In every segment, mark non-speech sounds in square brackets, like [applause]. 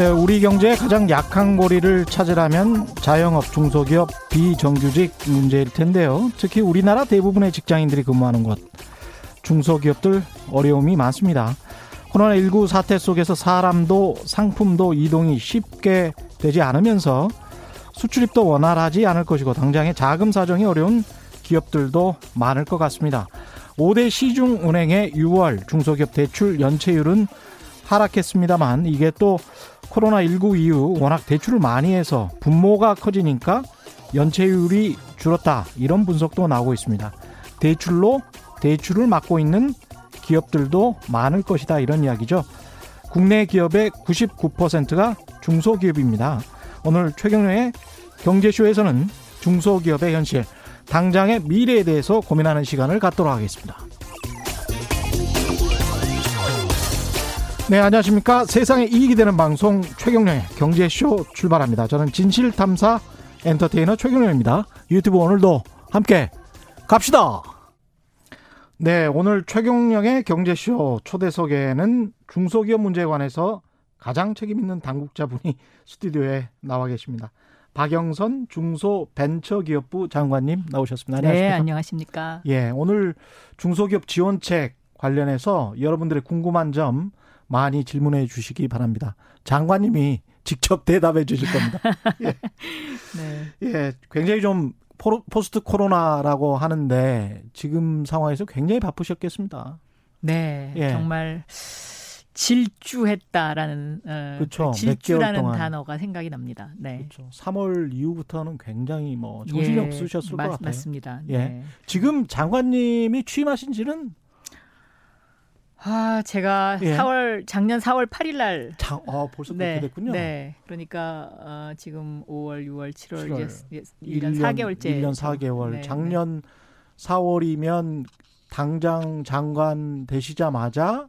네, 우리 경제의 가장 약한 고리를 찾으라면 자영업, 중소기업, 비정규직 문제일 텐데요. 특히 우리나라 대부분의 직장인들이 근무하는 곳, 중소기업들 어려움이 많습니다. 코로나19 사태 속에서 사람도 상품도 이동이 쉽게 되지 않으면서 수출입도 원활하지 않을 것이고 당장의 자금 사정이 어려운 기업들도 많을 것 같습니다. 5대 시중은행의 6월 중소기업 대출 연체율은 하락했습니다만 이게 또 코로나19 이후 워낙 대출을 많이 해서 분모가 커지니까 연체율이 줄었다. 이런 분석도 나오고 있습니다. 대출로 대출을 막고 있는 기업들도 많을 것이다. 이런 이야기죠. 국내 기업의 99%가 중소기업입니다. 오늘 최경련의 경제쇼에서는 중소기업의 현실, 당장의 미래에 대해서 고민하는 시간을 갖도록 하겠습니다. 네, 안녕하십니까. 세상에 이익이 되는 방송 최경련의 경제쇼 출발합니다. 저는 진실탐사 엔터테이너 최경련입니다. 유튜브 오늘도 함께 갑시다. 네, 오늘 최경령의 경제쇼 초대석에는 중소기업 문제에 관해서 가장 책임 있는 당국자분이 스튜디오에 나와 계십니다. 박영선 중소벤처기업부 장관님 나오셨습니다. 안녕하십니까? 네, 안녕하십니까? 예, 오늘 중소기업 지원책 관련해서 여러분들의 궁금한 점 많이 질문해 주시기 바랍니다. 장관님이 직접 대답해 주실 겁니다. [laughs] 예. 네. 예, 굉장히 좀 포스트 코로나라고 하는데 지금 상황에서 굉장히 바쁘셨겠습니다. 네, 예. 정말 질주했다라는 어, 그렇죠. 질주라는 단어가 생각이 납니다. 네. 그렇죠. 3월 이후부터는 굉장히 뭐 정신이 예, 없으셨을 맞, 것 같아요. 맞습니다. 예. 네. 지금 장관님이 취임하신 지는 아, 제가 예. 4월 작년 4월 8일 날 자, 아, 벌써 네, 그렇게 됐군요. 네. 그러니까 어, 지금 5월, 6월, 7월, 7월 이제 1년, 1년 4개월째. 1년 4개월. 네, 작년 네. 4월이면 당장 장관 되시자마자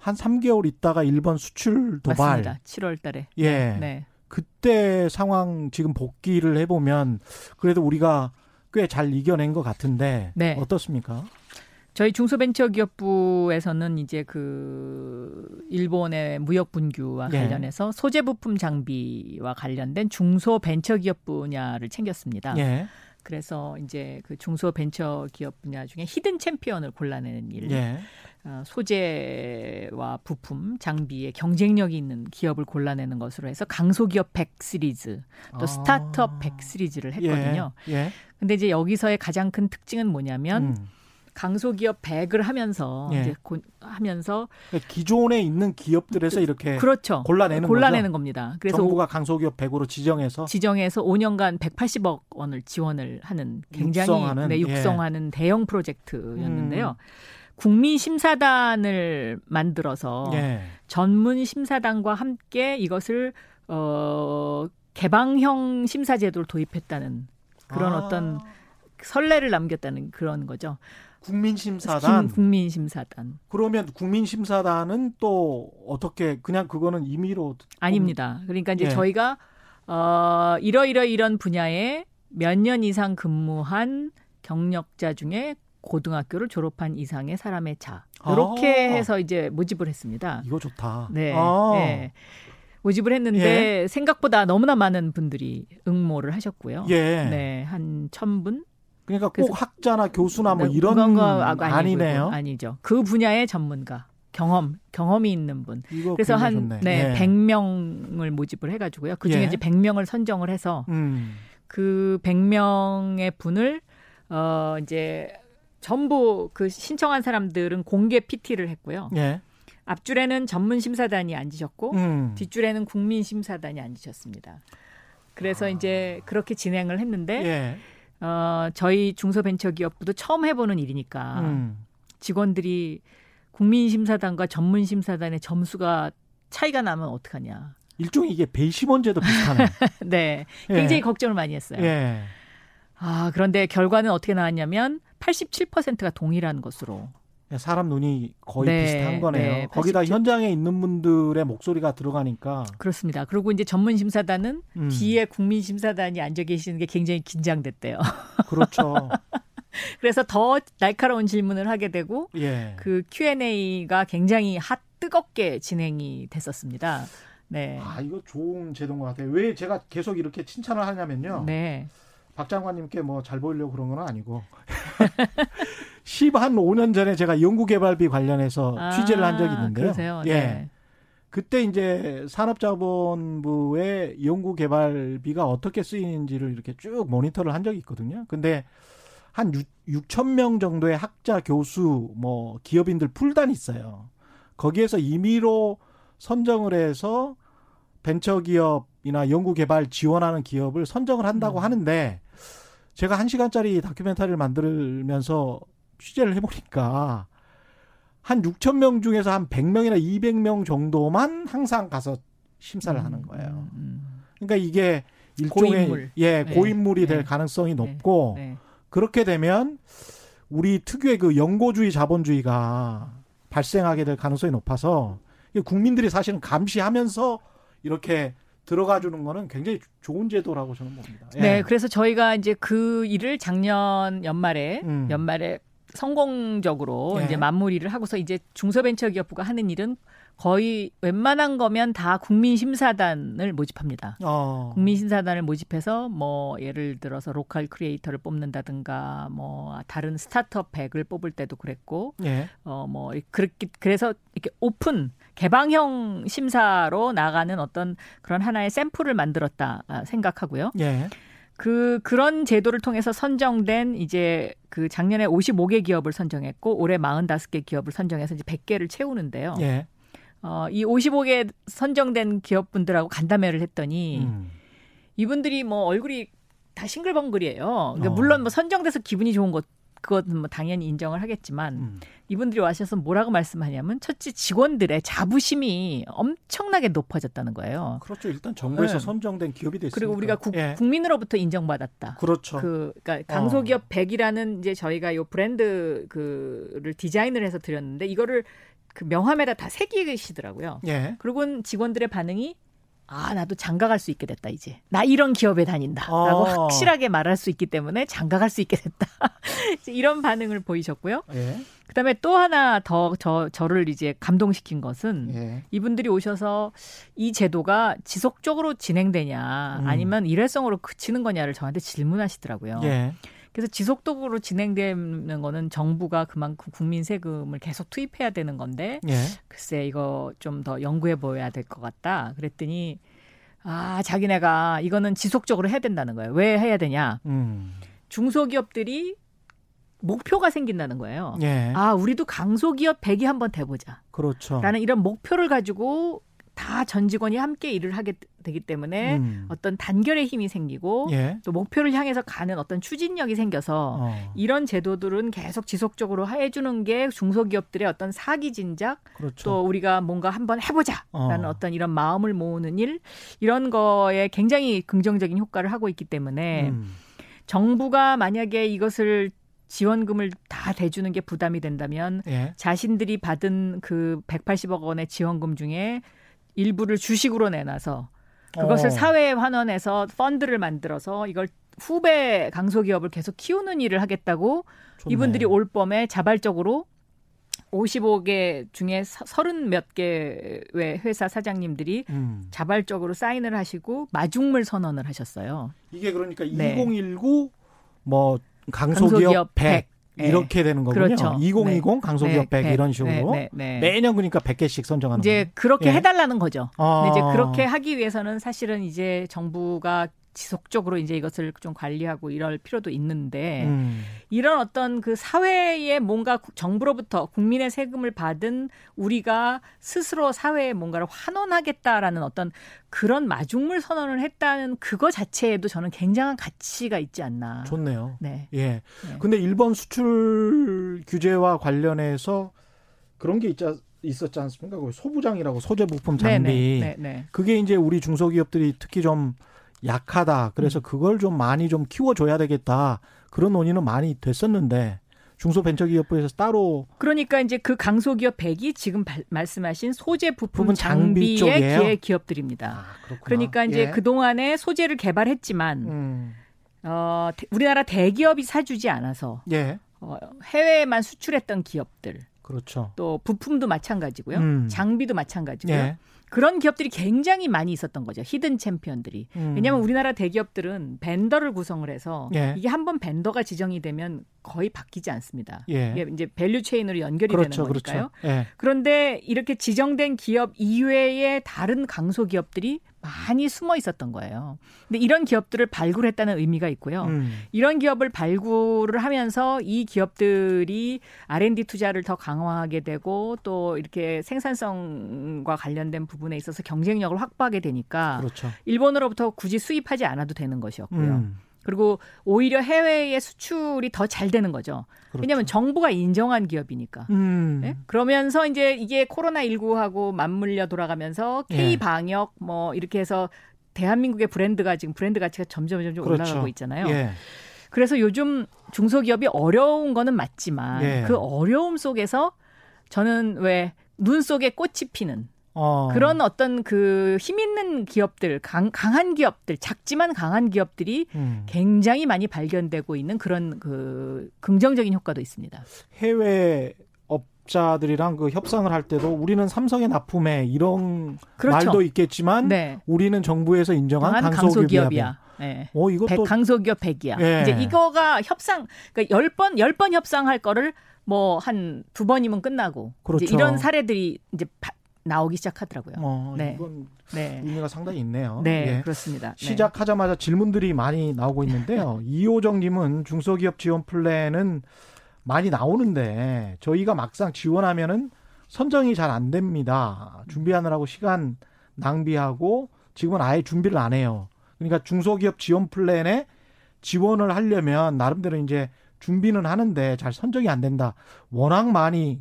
한 3개월 있다가 일본 수출 도발. 맞습니다. 7월 달에. 예. 네. 그때 상황 지금 복귀를 해 보면 그래도 우리가 꽤 잘 이겨낸 것 같은데 네. 어떻습니까? 저희 중소벤처기업부에서는 이제 그 일본의 무역 분규와 예. 관련해서 소재 부품 장비와 관련된 중소벤처기업 분야를 챙겼습니다. 예. 그래서 이제 그 중소벤처기업 분야 중에 히든 챔피언을 골라내는 일. 예. 어, 소재와 부품, 장비에 경쟁력이 있는 기업을 골라내는 것으로 해서 강소기업 100 시리즈, 또 아. 스타트업 100 시리즈를 했거든요. 예. 예. 근데 이제 여기서의 가장 큰 특징은 뭐냐면 음. 강소기업 100을 하면서 예. 이제 고, 하면서 그러니까 기존에 있는 기업들에서 이렇게 그렇죠. 골라내는 골라내는 거죠? 겁니다. 그래서 정부가 강소기업 100으로 지정해서 지정해서 5년간 180억 원을 지원을 하는 굉장히 육성하는, 네, 육성하는 예. 대형 프로젝트였는데요. 음. 국민 심사단을 만들어서 예. 전문 심사단과 함께 이것을 어 개방형 심사 제도를 도입했다는 그런 아. 어떤 선례를 남겼다는 그런 거죠. 국민심사단. 국민심사단. 그러면 국민심사단은 또 어떻게 그냥 그거는 임의로 아닙니다. 그러니까 이제 예. 저희가 어 이러이러 이런 분야에 몇 년 이상 근무한 경력자 중에 고등학교를 졸업한 이상의 사람의 자 이렇게 아. 해서 이제 모집을 했습니다. 이거 좋다. 네. 아. 네. 모집을 했는데 예. 생각보다 너무나 많은 분들이 응모를 하셨고요. 예. 네, 한 천분 그러니까 꼭 학자나 교수나 뭐 네, 이런 거 아, 아니네요. 아니죠. 그 분야의 전문가. 경험, 경험이 있는 분. 그래서 한 좋네. 네, 예. 100명을 모집을 해 가지고요. 그중에 예. 이제 100명을 선정을 해서 음. 그 100명의 분을 어 이제 전부 그 신청한 사람들은 공개 PT를 했고요. 예. 앞줄에는 전문 심사단이 앉으셨고 음. 뒷줄에는 국민 심사단이 앉으셨습니다. 그래서 아. 이제 그렇게 진행을 했는데 예. 어, 저희 중소벤처기업부도 처음 해보는 일이니까 음. 직원들이 국민심사단과 전문심사단의 점수가 차이가 나면 어떡하냐. 일종의 이게 배심원제도 비슷하네. [laughs] 네. 굉장히 예. 걱정을 많이 했어요. 예. 아, 그런데 결과는 어떻게 나왔냐면 87%가 동일한 것으로. 사람 눈이 거의 네, 비슷한 거네요. 네, 거기다 현장에 있는 분들의 목소리가 들어가니까. 그렇습니다. 그리고 이제 전문 심사단은 음. 뒤에 국민 심사단이 앉아 계시는 게 굉장히 긴장됐대요. [laughs] 그렇죠. 그래서 더 날카로운 질문을 하게 되고 예. 그 Q&A가 굉장히 핫 뜨겁게 진행이 됐었습니다. 네. 아 이거 좋은 제도인 것 같아요. 왜 제가 계속 이렇게 칭찬을 하냐면요. 네. 박 장관님께 뭐 잘 보이려고 그런 건 아니고 [laughs] 10한 5년 전에 제가 연구개발비 관련해서 아, 취재를 한 적이 있는데요. 그러세요? 예. 네. 그때 이제 산업자본부의 연구개발비가 어떻게 쓰이는지를 이렇게 쭉 모니터를 한 적이 있거든요. 근데 한 6, 천 명 정도의 학자, 교수, 뭐 기업인들 풀단이 있어요. 거기에서 임의로 선정을 해서 벤처기업이나 연구개발 지원하는 기업을 선정을 한다고 음. 하는데 제가 한 시간짜리 다큐멘터리를 만들면서 취재를 해보니까 한 6천 명 중에서 한 100명이나 200명 정도만 항상 가서 심사를 하는 거예요. 음, 음. 그러니까 이게 일종의 고인물. 예 네. 고인물이 될 네. 가능성이 높고 네. 그렇게 되면 우리 특유의 그 연고주의 자본주의가 발생하게 될 가능성이 높아서 국민들이 사실은 감시하면서 이렇게 들어가 주는 거는 굉장히 좋은 제도라고 저는 봅니다. 예. 네, 그래서 저희가 이제 그 일을 작년 연말에 음. 연말에 성공적으로 예. 이제 마무리를 하고서 이제 중소벤처기업부가 하는 일은 거의 웬만한 거면 다 국민심사단을 모집합니다. 어. 국민심사단을 모집해서 뭐 예를 들어서 local creator를 뽑는다든가 뭐 다른 스타트업 100을 뽑을 때도 그랬고 예. 어뭐 그렇게 그래서 이렇게 오픈 개방형 심사로 나가는 어떤 그런 하나의 샘플을 만들었다 아, 생각하고요. 예. 그 그런 제도를 통해서 선정된 이제 그 작년에 55개 기업을 선정했고 올해 45개 기업을 선정해서 이제 100개를 채우는데요. 예. 어, 이 55개 선정된 기업분들하고 간담회를 했더니 음. 이분들이 뭐 얼굴이 다 싱글벙글이에요. 그러니까 어. 물론 뭐 선정돼서 기분이 좋은 것 그것은 뭐 당연히 인정을 하겠지만 음. 이분들이 와셔서 뭐라고 말씀하냐면 첫째 직원들의 자부심이 엄청나게 높아졌다는 거예요. 그렇죠. 일단 정부에서 네. 선정된 기업이 됐으니까. 그리고 우리가 국, 예. 국민으로부터 인정받았다. 그렇죠. 그 그러니까 강소기업 100이라는 이제 저희가 요 브랜드 그를 디자인을 해서 드렸는데 이거를 그 명함에다 다 새기시더라고요. 예. 그리고는 직원들의 반응이 아 나도 장가갈 수 있게 됐다 이제 나 이런 기업에 다닌다 라고 어. 확실하게 말할 수 있기 때문에 장가갈 수 있게 됐다 [laughs] 이런 반응을 보이셨고요. 예. 그 다음에 또 하나 더 저 저를 이제 감동시킨 것은 예. 이분들이 오셔서 이 제도가 지속적으로 진행되냐 음. 아니면 일회성으로 그치는 거냐를 저한테 질문하시더라고요. 예. 그래서 지속적으로 진행되는 거는 정부가 그만큼 국민 세금을 계속 투입해야 되는 건데 예. 글쎄 이거 좀 더 연구해 보여야 될 것 같다. 그랬더니 아 자기네가 이거는 지속적으로 해야 된다는 거예요. 왜 해야 되냐? 음. 중소기업들이 목표가 생긴다는 거예요. 예. 아 우리도 강소기업 100이 한번 돼보자. 그렇죠. 라는 이런 목표를 가지고 다 전 직원이 함께 일을 하게 되기 때문에 음. 어떤 단결의 힘이 생기고 예. 또 목표를 향해서 가는 어떤 추진력이 생겨서 어. 이런 제도들은 계속 지속적으로 해주는 게 중소기업들의 어떤 사기 진작 그렇죠. 또 우리가 뭔가 한번 해보자라는 어. 어. 떤 이런 마음을 모으는 일 이런 거에 굉장히 긍정적인 효과를 하고 있기 때문에 음. 정부가 만약에 이것을 지원금을 다 대주는 게 부담이 된다면 예. 자신들이 받은 그 180억 원의 지원금 중에 일부를 주식으로 내놔서 그것을 어. 사회에 환원해서 펀드를 만들어서 이걸 후배 강소기업을 계속 키우는 일을 하겠다고 좋네. 이분들이 올 봄에 자발적으로 55개 중에 30몇 개의 회사 사장님들이 음. 자발적으로 사인을 하시고 마중물 선언을 하셨어요. 이게 그러니까 네. 2019뭐 강소기업 강소기업 100, 100. 이렇게 되는 거군요. 그렇죠. 2020 강소기업 100 네, 이런 네, 식으로 네, 네, 네. 매년 그러니까 100개씩 선정하는 이제 그렇게 예. 해달라는 거죠. 아. 이제 그렇게 하기 위해서는 사실은 이제 정부가 지속적으로 이제 이것을 좀 관리하고 이럴 필요도 있는데 음. 이런 어떤 그 사회에 뭔가 구- 정부로부터 국민의 세금을 받은 우리가 스스로 사회에 뭔가를 환원하겠다라는 어떤 그런 마중물 선언을 했다는 그거 자체에도 저는 굉장한 가치가 있지 않나. 좋네요. 네. 예. 네. 근데 일본 수출 규제와 관련해서 그런 게 있지, 있었지 않습니까? 그 소부장이라고 소재 부품 장비. 네, 네, 네. 그게 이제 우리 중소기업들이 특히 좀 약하다. 음. 그래서 그걸 좀 많이 좀 키워줘야 되겠다. 그런 논의는 많이 됐었는데 중소벤처기업부에서 따로 그러니까 이제 그 강소기업 100이 지금 발- 말씀하신 소재 부품 장비 장비의? 기획 기업들입니다. 그렇구나. 그러니까 이제 예. 그 동안에 소재를 개발했지만 음. 어, 대- 우리나라 대기업이 사주지 않아서 예. 어, 해외에만 수출했던 기업들 그렇죠. 또 부품도 마찬가지고요. 음. 장비도 마찬가지고요. 예. 그런 기업들이 굉장히 많이 있었던 거죠. hidden champion들이. 음. 왜냐하면 우리나라 대기업들은 vendor를 구성을 해서 예. 이게 한 번 vendor가 지정이 되면 거의 바뀌지 않습니다. 예. 이게 이제 value chain으로 연결이 그렇죠, 되는 그렇죠. 거니까요. 그렇죠. 예. 그런데 이렇게 지정된 기업 이외의 다른 강소 기업들이 많이 숨어 있었던 거예요. 근데 이런 기업들을 발굴했다는 의미가 있고요. 음. 이런 기업을 발굴을 하면서 이 기업들이 R&D 투자를 더 강화하게 되고 또 이렇게 생산성과 관련된 부분에 있어서 경쟁력을 확보하게 되니까 그렇죠. 일본으로부터 굳이 수입하지 않아도 되는 것이었고요. 음. 그리고 오히려 해외의 수출이 더 잘 되는 거죠. 그렇죠. 왜냐하면 정부가 인정한 기업이니까. 음. 네? 그러면서 이제 이게 코로나 19하고 맞물려 돌아가면서 K 방역 예. 뭐 이렇게 해서 대한민국의 브랜드가 지금 브랜드 가치가 점점 점점 그렇죠. 올라가고 있잖아요. 예. 그래서 요즘 중소기업이 어려운 거는 맞지만 예. 그 어려움 속에서 저는 왜 눈 속에 꽃이 피는 어. 그런 어떤 그 힘 있는 기업들, 강, 강한 기업들, 작지만 강한 기업들이 음. 굉장히 많이 발견되고 있는 그런 그 긍정적인 효과도 있습니다. 해외 업자들이랑 그 협상을 할 때도 우리는 삼성의 납품에 이런 그렇죠. 말도 있겠지만 네. 우리는 정부에서 인정한 강소기업이야. 네. 어, 이것도 강소기업 100이야. 예. 이제 이거가 협상 그러니까 10번 10번 협상할 거를 뭐 한 두 번이면 끝나고 그렇죠. 이런 사례들이 이제 나오기 시작하더라고요. 어, 네. 이건 네. 의미가 상당히 있네요. 네, 예. 그렇습니다. 네. 시작하자마자 질문들이 많이 나오고 있는데요. [laughs] 이호정님은 중소기업 지원 플랜은 많이 나오는데 저희가 막상 지원하면은 선정이 잘 안 됩니다. 준비하느라고 시간 낭비하고 지금은 아예 준비를 안 해요. 그러니까 중소기업 지원 플랜에 지원을 하려면 나름대로 이제 준비는 하는데 잘 선정이 안 된다. 워낙 많이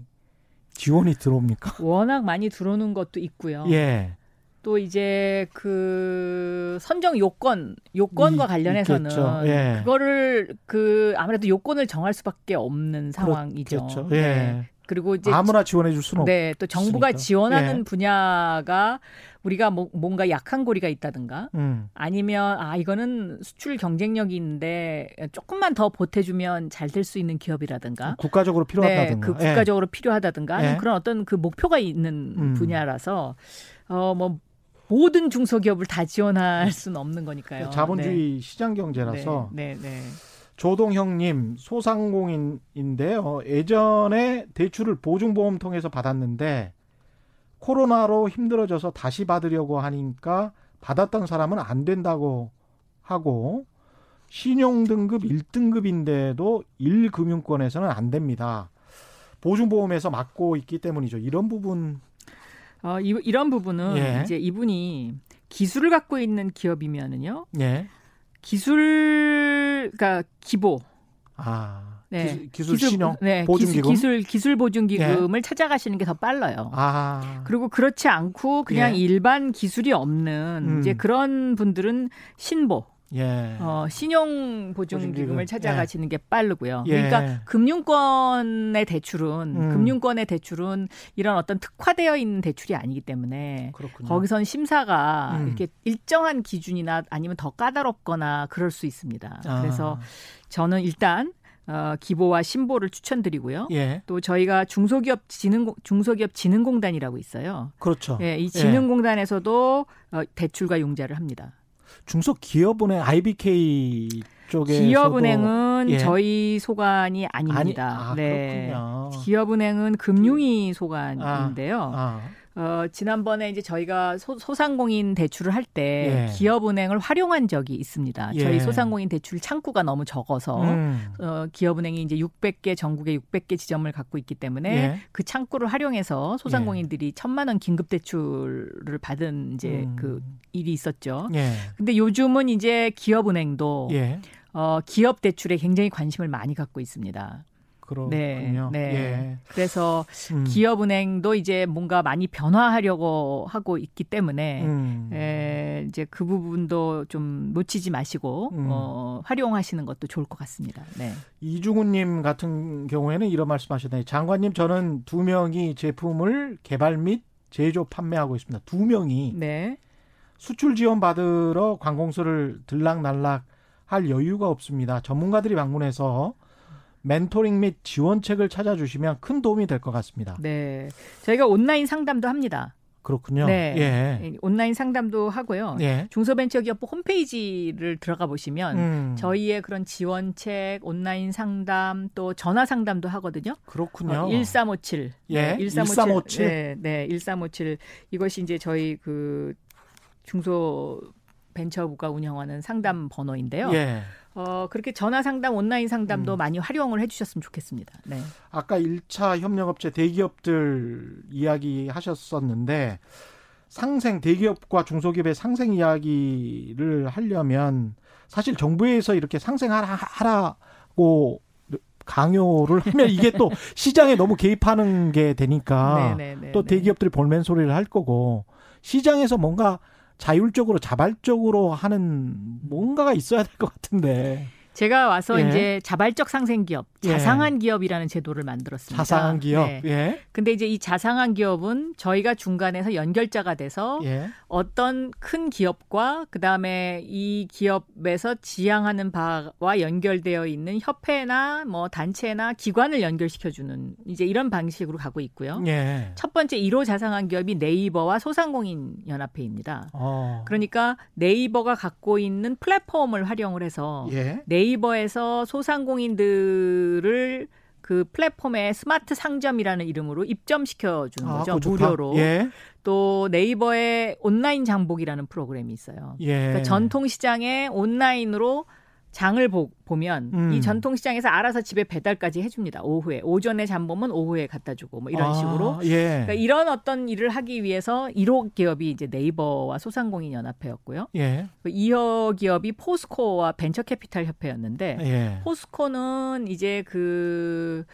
지원이 들어옵니까? [laughs] 워낙 많이 들어오는 것도 있고요. 예. 또 이제 그 선정 요건 요건과 이, 관련해서는 예. 그거를 그 아무래도 요건을 정할 수밖에 없는 상황이죠. 그렇죠. 예. 네. 그리고 이제 아무나 지원해 줄 수는 네, 또 정부가 없으니까. 지원하는 예. 분야가 우리가 뭐 뭔가 약한 고리가 있다든가 음. 아니면 아 이거는 수출 경쟁력이 있는데 조금만 더 보태주면 잘 될 수 있는 기업이라든가 국가적으로 필요하다든가 네, 그 국가적으로 예. 필요하다든가 아니면 예. 그런 어떤 그 목표가 있는 음. 분야라서 어뭐 모든 중소기업을 다 지원할 수는 없는 거니까요. 자본주의 네. 시장 경제라서 네, 네. 네. 조동형님 소상공인인데요. 예전에 대출을 보증보험 통해서 받았는데 코로나로 힘들어져서 다시 받으려고 하니까 받았던 사람은 안 된다고 하고 신용등급 1등급인데도 1금융권에서는 안 됩니다. 보증보험에서 막고 있기 때문이죠. 이런 부분 어, 이, 이런 부분은 예. 이제 이분이 기술을 갖고 있는 기업이면은요. 예. 기술 그러니까 기보 아. 네. 기술, 기술 신용 네, 보증기금 기술 기술 보증기금을 네. 찾아가시는 게 더 빨라요. 아. 그리고 그렇지 않고 그냥 예. 일반 기술이 없는 음. 이제 그런 분들은 신보 예. 어, 신용 보증기금을 찾아가시는 예. 게 빠르고요. 예. 그러니까 금융권의 대출은 음. 금융권의 대출은 이런 어떤 특화되어 있는 대출이 아니기 때문에 그렇군요. 거기선 심사가 음. 이렇게 일정한 기준이나 아니면 더 까다롭거나 그럴 수 있습니다. 아. 그래서 저는 일단 어, 기보와 신보를 추천드리고요. 예. 또 저희가 중소기업 진흥 중소기업 진흥공단이라고 있어요. 그렇죠. 예, 이 진흥공단에서도 어, 대출과 용자를 합니다. 중소기업은행 IBK 쪽에 기업은행은 예. 저희 소관이 아닙니다. 아니, 아, 네. 그렇군요. 기업은행은 금융위 소관인데요. 아, 아. 어, 지난번에 이제 저희가 소, 상공인 대출을 할때 예. 기업은행을 활용한 적이 있습니다. 예. 저희 소상공인 대출 창구가 너무 적어서 음. 어, 기업은행이 이제 600개 전국에 600개 지점을 갖고 있기 때문에 예. 그 창구를 활용해서 소상공인들이 예. 천만 원 긴급 대출을 받은 이제 음. 그 일이 있었죠. 예. 근데 요즘은 이제 기업은행도 예. 어, 기업 대출에 굉장히 관심을 많이 갖고 있습니다. 그렇군요. 네, 네. 예. 그래서 음. 기업은행도 이제 뭔가 많이 변화하려고 하고 있기 때문에 음. 에, 이제 그 부분도 좀 놓치지 마시고 음. 어, 활용하시는 것도 좋을 것 같습니다. 네. 이중훈님 같은 경우에는 이런 말씀하셨네요. 장관님 저는 두 명이 제품을 개발 및 제조 판매하고 있습니다. 두 명이 네. 수출 지원 받으러 관공서를 들락날락 할 여유가 없습니다. 전문가들이 방문해서 멘토링 및 지원책을 찾아주시면 큰 도움이 될 것 같습니다. 네. 저희가 온라인 상담도 합니다. 그렇군요. 네. 예. 온라인 상담도 하고요. 예. 중소벤처기업부 홈페이지를 들어가 보시면 음. 저희의 그런 지원책, 온라인 상담 또 전화 상담도 하거든요. 그렇군요. 어, 1357. 예. 네, 1357. 네, 네. 1357. 이것이 이제 저희 그 중소 벤처부가 운영하는 상담 번호인데요. 예. 어, 그렇게 전화 상담, 온라인 상담도 음. 많이 활용을 해 주셨으면 좋겠습니다. 네. 아까 1차 협력업체 대기업들 이야기 하셨었는데 상생 대기업과 중소기업의 상생 이야기를 하려면 사실 정부에서 이렇게 상생하라고 강요를 하면 이게 또 [laughs] 시장에 너무 개입하는 게 되니까 네네네네. 네, 네, 또 네. 대기업들이 볼멘 소리를 할 거고 시장에서 뭔가 자율적으로 자발적으로 하는 뭔가가 있어야 될 것 같은데. 제가 와서 예. 이제 자발적 상생 기업, 예. 자상한 예. 기업이라는 제도를 만들었습니다. 자상한 기업. 네. 예. 근데 이제 이 자상한 기업은 저희가 중간에서 연결자가 돼서 예. 어떤 큰 기업과 그다음에 이 기업에서 지향하는 바와 연결되어 있는 협회나 뭐 단체나 기관을 연결시켜 주는 이제 이런 방식으로 가고 있고요. 예. 첫 번째 1호 자상한 기업이 네이버와 소상공인 연합회입니다. 어. 그러니까 네이버가 갖고 있는 플랫폼을 활용을 해서 예. 네이버 네이버에서 소상공인들을 그 플랫폼에 스마트 상점이라는 이름으로 입점시켜 주는 아, 거죠. 무료로. 예. 또 네이버에 온라인 장복이라는 프로그램이 있어요. 예. 그러니까 전통 시장에 온라인으로 장을 보, 보면 음. 이 전통시장에서 알아서 집에 배달까지 해줍니다. 오후에 오전에 잠 보면 오후에 갖다 주고 뭐 이런 아, 식으로 예. 그러니까 이런 어떤 일을 하기 위해서 1호 기업이 이제 네이버와 소상공인 연합회였고요. 예. 2호 그 기업이 포스코와 벤처캐피탈 협회였는데 예. 포스코는 이제 그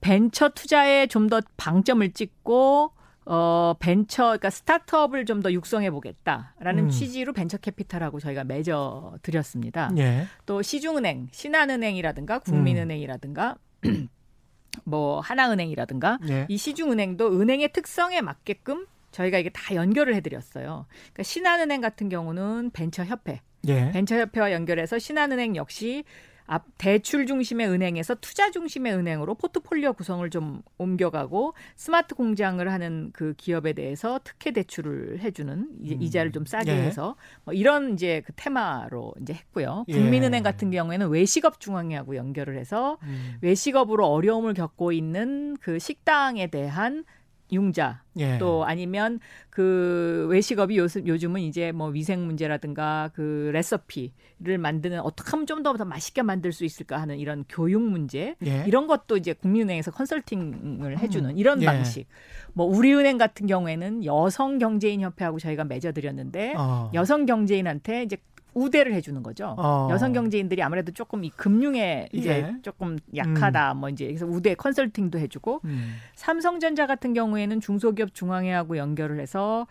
벤처 투자에 좀 더 방점을 찍고 어, 벤처, 그러니까 스타트업을 좀 더 육성해 보겠다라는 음. 취지로 벤처 캐피탈하고 저희가 맺어 드렸습니다. 예. 또 시중은행, 신한은행이라든가 국민은행이라든가 음. [clears throat] 뭐 하나은행이라든가 예. 이 시중은행도 은행의 특성에 맞게끔 저희가 이게 다 연결을 해드렸어요. 그러니까 신한은행 같은 경우는 벤처협회, 예. 벤처협회와 연결해서 신한은행 역시 앞 대출 중심의 은행에서 투자 중심의 은행으로 포트폴리오 구성을 좀 옮겨가고 스마트 공장을 하는 그 기업에 대해서 특혜 대출을 해주는 음. 이자를 좀 싸게 예. 해서 뭐 이런 이제 그 테마로 이제 했고요. 예. 국민은행 같은 경우에는 외식업 중앙회하고 연결을 해서 음. 외식업으로 어려움을 겪고 있는 그 식당에 대한 융자 예. 또 아니면 그 외식업이 요즘 요즘은 이제 뭐 위생 문제라든가 그 레시피를 만드는 어떻게 하면 좀 더 더 맛있게 만들 수 있을까 하는 이런 교육 문제 예. 이런 것도 이제 국민은행에서 컨설팅을 해주는 음. 이런 예. 방식. 뭐 우리은행 같은 경우에는 여성 경제인 협회하고 저희가 맺어드렸는데 어. 여성 경제인한테 이제 우대를 해주는 거죠. 어. 여성 경제인들이 아무래도 조금 이 금융에 이제 예. 조금 약하다. 음. 뭐 이제 그래서 우대 컨설팅도 해주고 음. 삼성전자 같은 경우에는 중소기업 중앙회하고 연결을 해서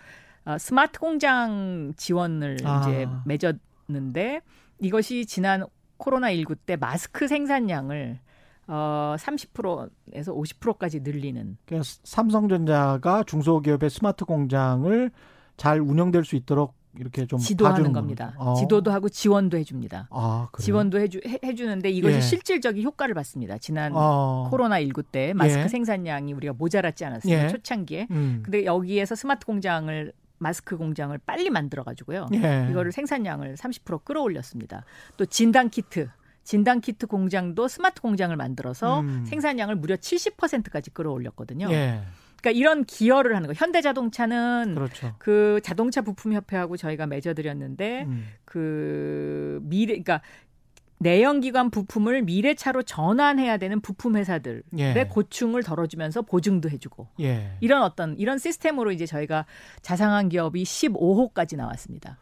어, 스마트 공장 지원을 아. 이제 맺었는데 이것이 지난 코로나 19때 마스크 생산량을 어 30%에서 50%까지 늘리는. 그러니까 삼성전자가 중소기업의 스마트 공장을 잘 운영될 수 있도록 이렇게 좀 지도하는 겁니다. 어. 지도도 하고 지원도 해줍니다. 아, 지원도 해주, 해, 주는데 이것이 예. 실질적인 효과를 받습니다. 지난 어. 코로나 19때 마스크 예. 생산량이 우리가 모자랐지 않았습니까? 예. 초창기에. 음. 근데 여기에서 스마트 공장을 마스크 공장을 빨리 만들어 가지고요. 예. 이거를 생산량을 30% 끌어올렸습니다. 또 진단 키트 진단 키트 공장도 스마트 공장을 만들어서 음. 생산량을 무려 70%까지 끌어올렸거든요. 예. 그러니까 이런 기여를 하는 거. 현대자동차는 그렇죠. 그 자동차 부품 협회하고 저희가 맺어드렸는데 음. 그 미래, 그러니까 내연기관 부품을 미래차로 전환해야 되는 부품 회사들의 예. 고충을 덜어주면서 보증도 해주고 예. 이런 어떤 이런 시스템으로 이제 저희가 자상한 기업이 15호까지 나왔습니다.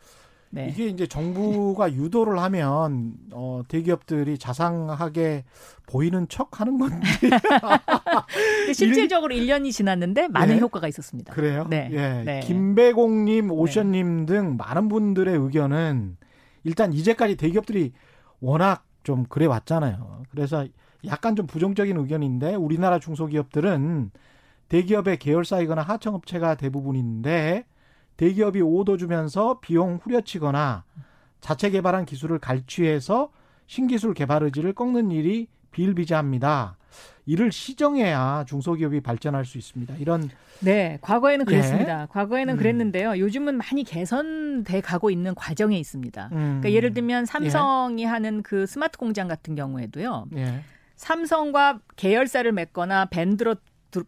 네. 이게 이제 정부가 유도를 하면 어 대기업들이 자상하게 보이는 척 하는 건지 [laughs] 실질적으로 1 년이 지났는데 많은 예. 효과가 있었습니다. 그래요? 네. 예. 네. 김배공 님, 오션님 네. 등 많은 분들의 의견은 일단 이제까지 대기업들이 워낙 좀 그래 왔잖아요. 그래서 약간 좀 부정적인 의견인데 우리나라 중소기업들은 대기업의 계열사이거나 하청업체가 대부분인데 대기업이 오더 주면서 비용 후려치거나 자체 개발한 기술을 갈취해서 신기술 개발 의지를 꺾는 일이 비일비재합니다. 이를 시정해야 중소기업이 발전할 수 있습니다. 이런 네, 과거에는 예. 그랬습니다. 예. 과거에는 음. 그랬는데요. 요즘은 많이 개선돼 가고 있는 과정에 있습니다. 음. 그러니까 예를 들면 삼성이 예. 하는 그 스마트 공장 같은 경우에도요. 예. 삼성과 계열사를 맺거나 밴드로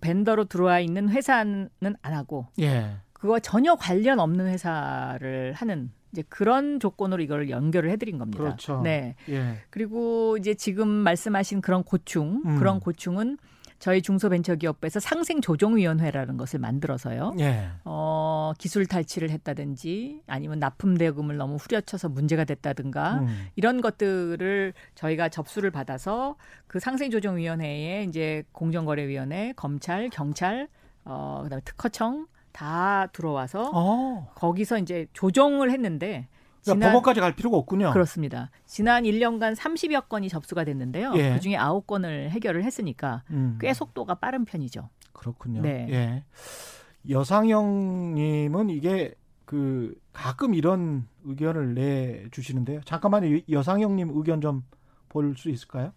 밴더로 들어와 있는 회사는 안 하고 예. 그거 전혀 관련 없는 회사를 하는 이제 그런 조건으로 이걸 연결을 해드린 겁니다. 그렇죠. 네. 예. 그리고 이제 지금 말씀하신 그런 고충, 음. 그런 고충은 저희 중소벤처기업부에서 상생조정위원회라는 것을 만들어서요. 예. 어, 기술 탈취를 했다든지 아니면 납품 대금을 너무 후려쳐서 문제가 됐다든가 음. 이런 것들을 저희가 접수를 받아서 그 상생조정위원회에 이제 공정거래위원회, 검찰, 경찰, 어, 그다음에 특허청 다 들어와서 어. 거기서 이제 조정을 했는데 그러니까 지난, 법원까지 갈 필요가 없군요. 그렇습니다. 지난 1년간 30여 건이 접수가 됐는데요. 예. 그중에 9건을 해결을 했으니까 음. 꽤 속도가 빠른 편이죠. 그렇군요. 네. 예. 여상영 님은 이게 그 가끔 이런 의견을 내 주시는데요. 잠깐만요. 여상영 님 의견 좀 볼 수 있을까요?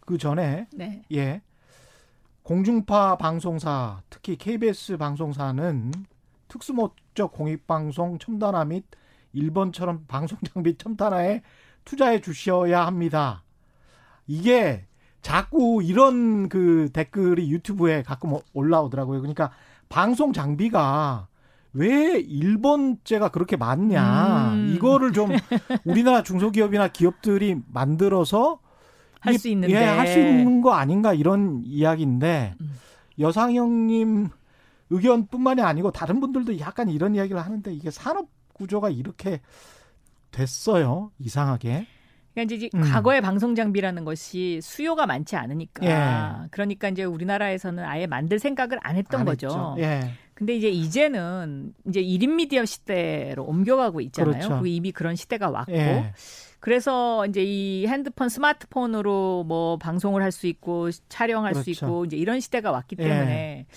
그 전에 네. 예. 공중파 방송사, 특히 KBS 방송사는 특수목적 공익방송 첨단화 및 일본처럼 방송 장비 첨단화에 투자해 주셔야 합니다. 이게 자꾸 이런 그 댓글이 유튜브에 가끔 올라오더라고요. 그러니까 방송 장비가 왜 일본제가 그렇게 많냐. 음. 이거를 좀 우리나라 중소기업이나 기업들이 만들어서 할 수 있는데. 예, 할 수 있는 거 아닌가 이런 이야기인데 음. 여상형님 의견뿐만이 아니고 다른 분들도 약간 이런 이야기를 하는데 이게 산업 구조가 이렇게 됐어요. 이상하게. 그러니까 이제 음. 과거의 방송 장비라는 것이 수요가 많지 않으니까 예. 그러니까 이제 우리나라에서는 아예 만들 생각을 안 했던 안 거죠. 예. 근데 이제 이제는 이제 1인 미디어 시대로 옮겨가고 있잖아요. 그렇죠. 이미 그런 시대가 왔고 예. 그래서 이제 이 핸드폰, 스마트폰으로 뭐 방송을 할 수 있고 촬영할 그렇죠. 수 있고 이제 이런 시대가 왔기 때문에 예.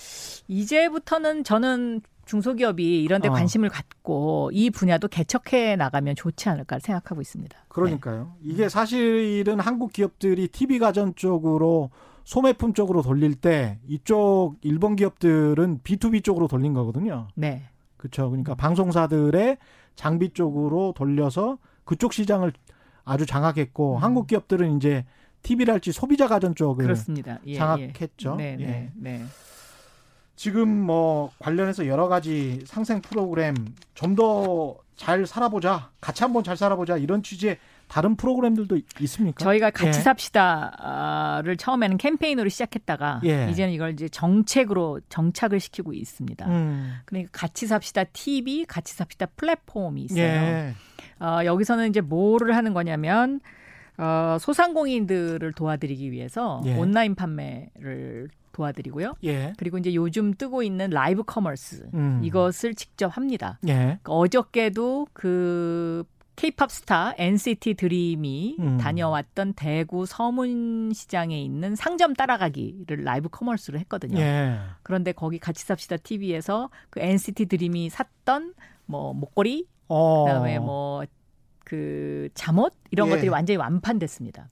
이제부터는 저는 중소기업이 이런 데 어. 관심을 갖고 이 분야도 개척해 나가면 좋지 않을까 생각하고 있습니다. 그러니까요. 네. 이게 사실은 한국 기업들이 TV 가전 쪽으로 소매품 쪽으로 돌릴 때 이쪽 일본 기업들은 B2B 쪽으로 돌린 거거든요. 네. 그렇죠. 그러니까 방송사들의 장비 쪽으로 돌려서 그쪽 시장을 아주 장악했고 음. 한국 기업들은 이제 TV랄지 소비자 가전 쪽을 그렇습니다. 예, 장악했죠. 예. 네, 네, 네. 지금 뭐 관련해서 여러 가지 상생 프로그램 좀 더 잘 살아보자, 같이 한번 잘 살아보자 이런 취지의 다른 프로그램들도 있습니까? 저희가 같이 예. 삽시다를 처음에는 캠페인으로 시작했다가 예. 이제는 이걸 이제 정책으로 정착을 시키고 있습니다. 음. 그러니까 같이 삽시다 TV, 같이 삽시다 플랫폼이 있어요. 예. 어, 여기서는 이제 뭐를 하는 거냐면 어, 소상공인들을 도와드리기 위해서 예. 온라인 판매를 도와드리고요. 예. 그리고 이제 요즘 뜨고 있는 live commerce 음. 이것을 직접 합니다. 예. 그러니까 어저께도 그 케이팝 스타 NCT 드림이 음. 다녀왔던 대구 서문시장에 있는 상점 따라가기를 live commerce로 했거든요. 예. 그런데 거기 같이 삽시다 TV에서 그 NCT 드림이 샀던 뭐 목걸이, 어. 그다음에 뭐 그 잠옷 이런 예. 것들이 완전히 완판됐습니다.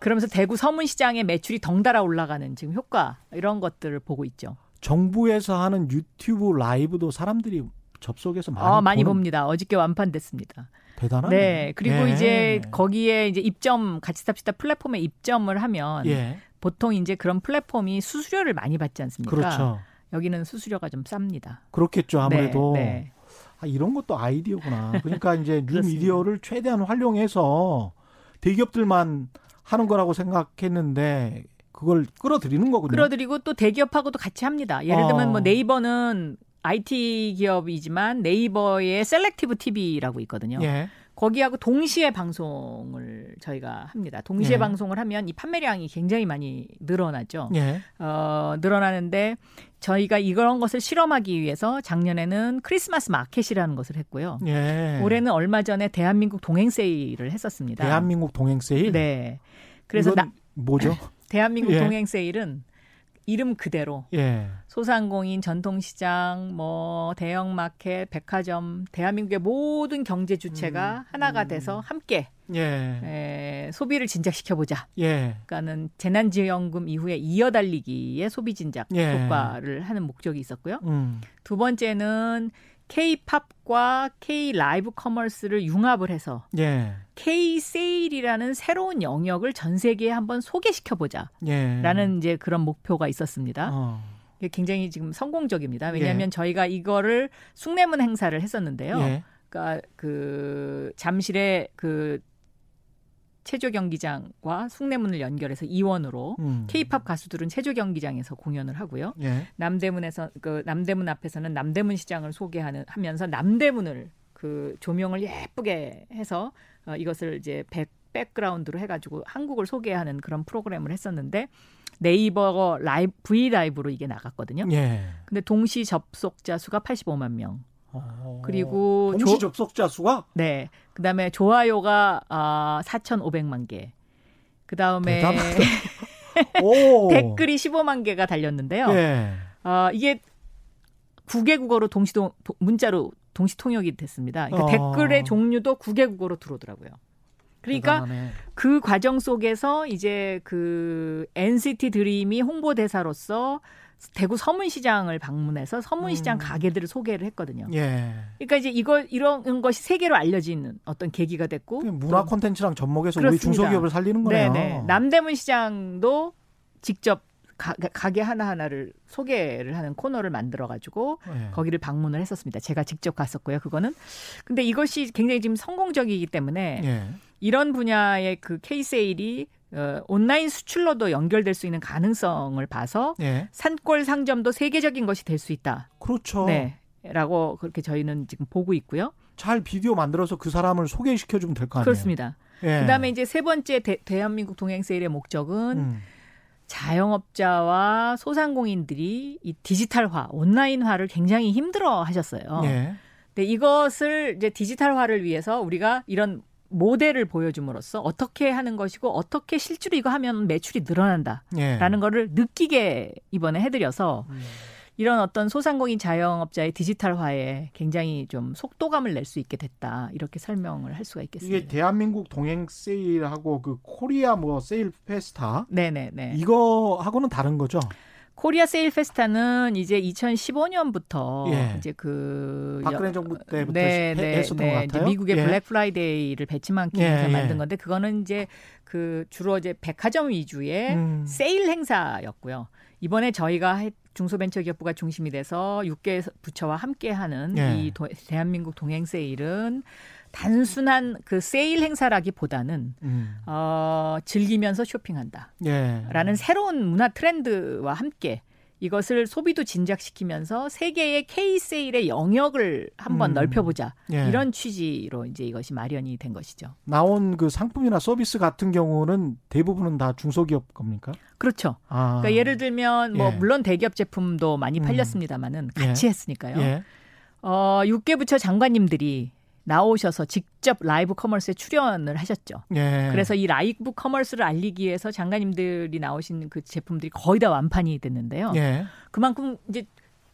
그러면서 대구 서문시장의 매출이 덩달아 올라가는 지금 효과 이런 것들을 보고 있죠. 정부에서 하는 유튜브 라이브도 사람들이 접속해서 많이, 어, 많이 봅니다. 어저께 완판됐습니다. 대단하네. 네. 그리고 예. 이제 거기에 이제 입점 같이 삽시다 플랫폼에 입점을 하면 예. 보통 이제 그런 플랫폼이 수수료를 많이 받지 않습니까? 그렇죠. 여기는 수수료가 좀 쌉니다. 그렇겠죠. 아무래도. 네, 네. 아, 이런 것도 아이디어구나. 그러니까 이제 [laughs] 뉴 미디어를 최대한 활용해서 대기업들만 하는 거라고 생각했는데 그걸 끌어들이는 거군요. 끌어들이고 또 대기업하고도 같이 합니다. 예를 들면 어. 뭐 네이버는 IT 기업이지만 네이버의 Selective TV라고 있거든요. 예. 거기하고 동시에 방송을 저희가 합니다. 동시에 예. 방송을 하면 이 판매량이 굉장히 많이 늘어나죠. 예. 어, 늘어나는데 저희가 이런 것을 실험하기 위해서 작년에는 크리스마스 마켓이라는 것을 했고요. 예. 올해는 얼마 전에 대한민국 동행 세일을 했었습니다. 대한민국 동행 세일? 네. 그래서 나 뭐죠? [laughs] 대한민국 예. 동행 세일은 이름 그대로 예. 소상공인, 전통시장, 뭐 대형 마켓, 백화점, 대한민국의 모든 경제 주체가 음, 하나가 음. 돼서 함께 예. 에, 소비를 진작시켜 보자. 예. 그러니까는 재난지원금 이후에 이어달리기의 소비 진작 예. 효과를 하는 목적이 있었고요. 음. 두 번째는 K-팝과 K live commerce를 융합을 해서 예. K 세일이라는 새로운 영역을 전 세계에 한번 소개시켜 보자라는 예. 이제 그런 목표가 있었습니다. 어. 굉장히 지금 성공적입니다. 왜냐하면 예. 저희가 이거를 숭례문 행사를 했었는데요. 예. 그러니까 그 잠실에 그 체조 경기장과 숭례문을 연결해서 이원으로 음. K-팝 가수들은 체조 경기장에서 공연을 하고요. 예. 남대문에서 그 남대문 앞에서는 남대문 시장을 소개하는 하면서 남대문을 그 조명을 예쁘게 해서 어, 이것을 이제 백 백그라운드로 해가지고 한국을 소개하는 그런 프로그램을 했었는데 네이버 라이브 V 라이브로 이게 나갔거든요. 예. 근데 동시 접속자 수가 85만 명. 어. 그리고 동시 조, 접속자 수가 네. 그다음에 좋아요가 아 4,500만 개. 그다음에 [laughs] 댓글이 15만 개가 달렸는데요. 예. 아 이게 9개 국어로 동시 동 문자로 동시 통역이 됐습니다. 그러니까 어. 댓글의 종류도 9개 국어로 들어오더라고요. 그러니까 대단하네. 그 과정 속에서 이제 그 NCT 드림이 홍보 대사로서 대구 서문시장을 방문해서 서문시장 음. 가게들을 소개를 했거든요. 예. 그러니까 이제 이걸 이런 것이 세계로 알려지는 어떤 계기가 됐고 문화 콘텐츠랑 접목해서 우리 중소기업을 살리는 거네요. 네네. 남대문 시장도 직접 가, 게 하나하나를 소개를 하는 코너를 만들어 가지고 예. 거기를 방문을 했었습니다. 제가 직접 갔었고요. 그거는 근데 이것이 굉장히 지금 성공적이기 때문에 예. 이런 분야의 그 K-세일이 어, 온라인 수출로도 연결될 수 있는 가능성을 봐서 예. 산골 상점도 세계적인 것이 될 수 있다. 그렇죠. 네. 라고 그렇게 저희는 지금 보고 있고요. 잘 비디오 만들어서 그 사람을 소개시켜 주면 될 거 아니에요. 그렇습니다. 예. 그다음에 이제 세 번째 대, 한민국 동행 세일의 목적은 음. 자영업자와 소상공인들이 이 디지털화, 온라인화를 굉장히 힘들어 하셨어요. 예. 근데 이것을 이제 디지털화를 위해서 우리가 이런 모델을 보여줌으로써 어떻게 하는 것이고 어떻게 실제로 이거 하면 매출이 늘어난다라는 예. 거를 느끼게 이번에 해드려서 음. 이런 어떤 소상공인 자영업자의 디지털화에 굉장히 좀 속도감을 낼 수 있게 됐다 이렇게 설명을 할 수가 있겠습니다. 이게 대한민국 동행 세일하고 그 코리아 뭐 세일 페스타 네네네 이거 하고는 다른 거죠? 코리아 세일 페스타는 이제 2015년부터 예. 이제 그 박근혜 정부 때부터 네, 네, 했었던 네, 것 같아요. 미국의 예. 블랙 프라이데이를 벤치마킹 해서 예, 만든 건데 그거는 이제 그 주로 이제 백화점 위주의 음. 세일 행사였고요. 이번에 저희가 중소벤처기업부가 중심이 돼서 6개 부처와 함께하는 예. 이 도, 대한민국 동행 세일은 단순한 그 세일 행사라기보다는 음. 어, 즐기면서 쇼핑한다. 예. 라는 새로운 문화 트렌드와 함께 이것을 소비도 진작시키면서 세계의 K 세일의 영역을 한번 음. 넓혀보자 예. 이런 취지로 이제 이것이 마련이 된 것이죠. 나온 그 상품이나 서비스 같은 경우는 대부분은 다 중소기업 겁니까? 그렇죠. 아. 그러니까 예를 들면 뭐 예. 물론 대기업 제품도 많이 음. 팔렸습니다만은 같이 예. 했으니까요. 예. 어, 6개 부처 장관님들이 나오셔서 직접 live commerce에 출연을 하셨죠. 예. 그래서 이 live commerce를 알리기 위해서 장관님들이 나오신 그 제품들이 거의 다 완판이 됐는데요. 예. 그만큼 이제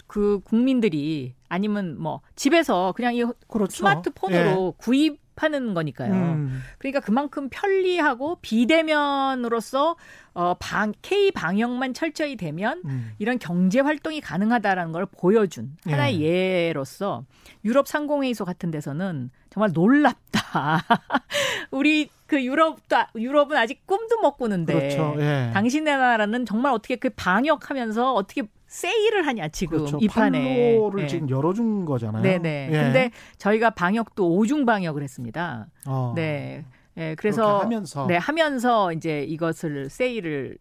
그 국민들이 아니면 뭐 집에서 그냥 이 그렇죠. 스마트폰으로 예. 구입 하는 거니까요. 음. 그러니까 그만큼 편리하고 비대면으로서 어, 방, K 방역만 철저히 되면 음. 이런 경제 활동이 가능하다라는 걸 보여준 하나의 예. 예로서 유럽 상공회의소 같은 데서는 정말 놀랍다. [laughs] 우리 그 유럽도 유럽은 아직 꿈도 못 꾸는데 그렇죠. 예. 당신네 나라는 정말 어떻게 그 방역하면서 어떻게 세일을 하냐 지금 그렇죠. 이 판에 판로를 네. 지금 열어준 거잖아요. 네네. 예. 근데 저희가 방역도 오중 방역을 했습니다. 어. 네. 예, 그래서 하면서 네 하면서 이제 이것을 세일을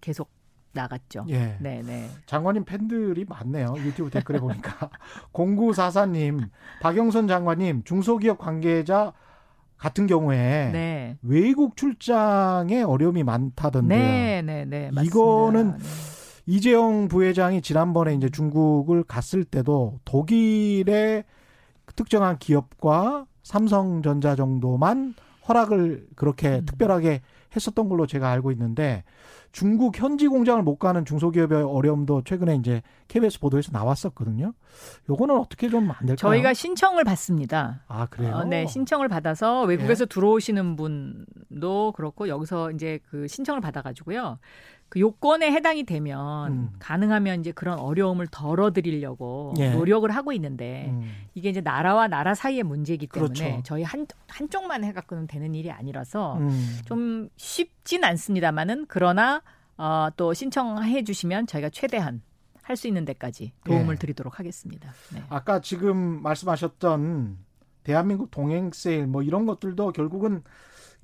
계속 나갔죠. 예. 네, 네. 장관님 팬들이 많네요. 유튜브 댓글에 보니까 [laughs] 0944님, 박영선 장관님 중소기업 관계자 같은 경우에 네. 외국 출장에 어려움이 많다던데요. 네, 네, 네. 맞습니다. 이거는 네. 이재용 부회장이 지난번에 이제 중국을 갔을 때도 독일의 특정한 기업과 삼성전자 정도만 허락을 그렇게 음. 특별하게 했었던 걸로 제가 알고 있는데 중국 현지 공장을 못 가는 중소기업의 어려움도 최근에 이제 KBS 보도에서 나왔었거든요. 요거는 어떻게 좀 안 될까요? 저희가 신청을 받습니다. 아 그래요? 어, 네, 신청을 받아서 외국에서 예. 들어오시는 분도 그렇고 여기서 이제 그 신청을 받아가지고요. 그 요건에 해당이 되면 음. 가능하면 이제 그런 어려움을 덜어드리려고 예. 노력을 하고 있는데 음. 이게 이제 나라와 나라 사이의 문제이기 때문에 그렇죠. 저희 한 한쪽만 해갖고는 되는 일이 아니라서 음. 좀 쉽진 않습니다만은 그러나 어, 또 신청해 주시면 저희가 최대한 할 수 있는 데까지 도움을 예. 드리도록 하겠습니다. 네. 아까 지금 말씀하셨던 대한민국 동행 세일 뭐 이런 것들도 결국은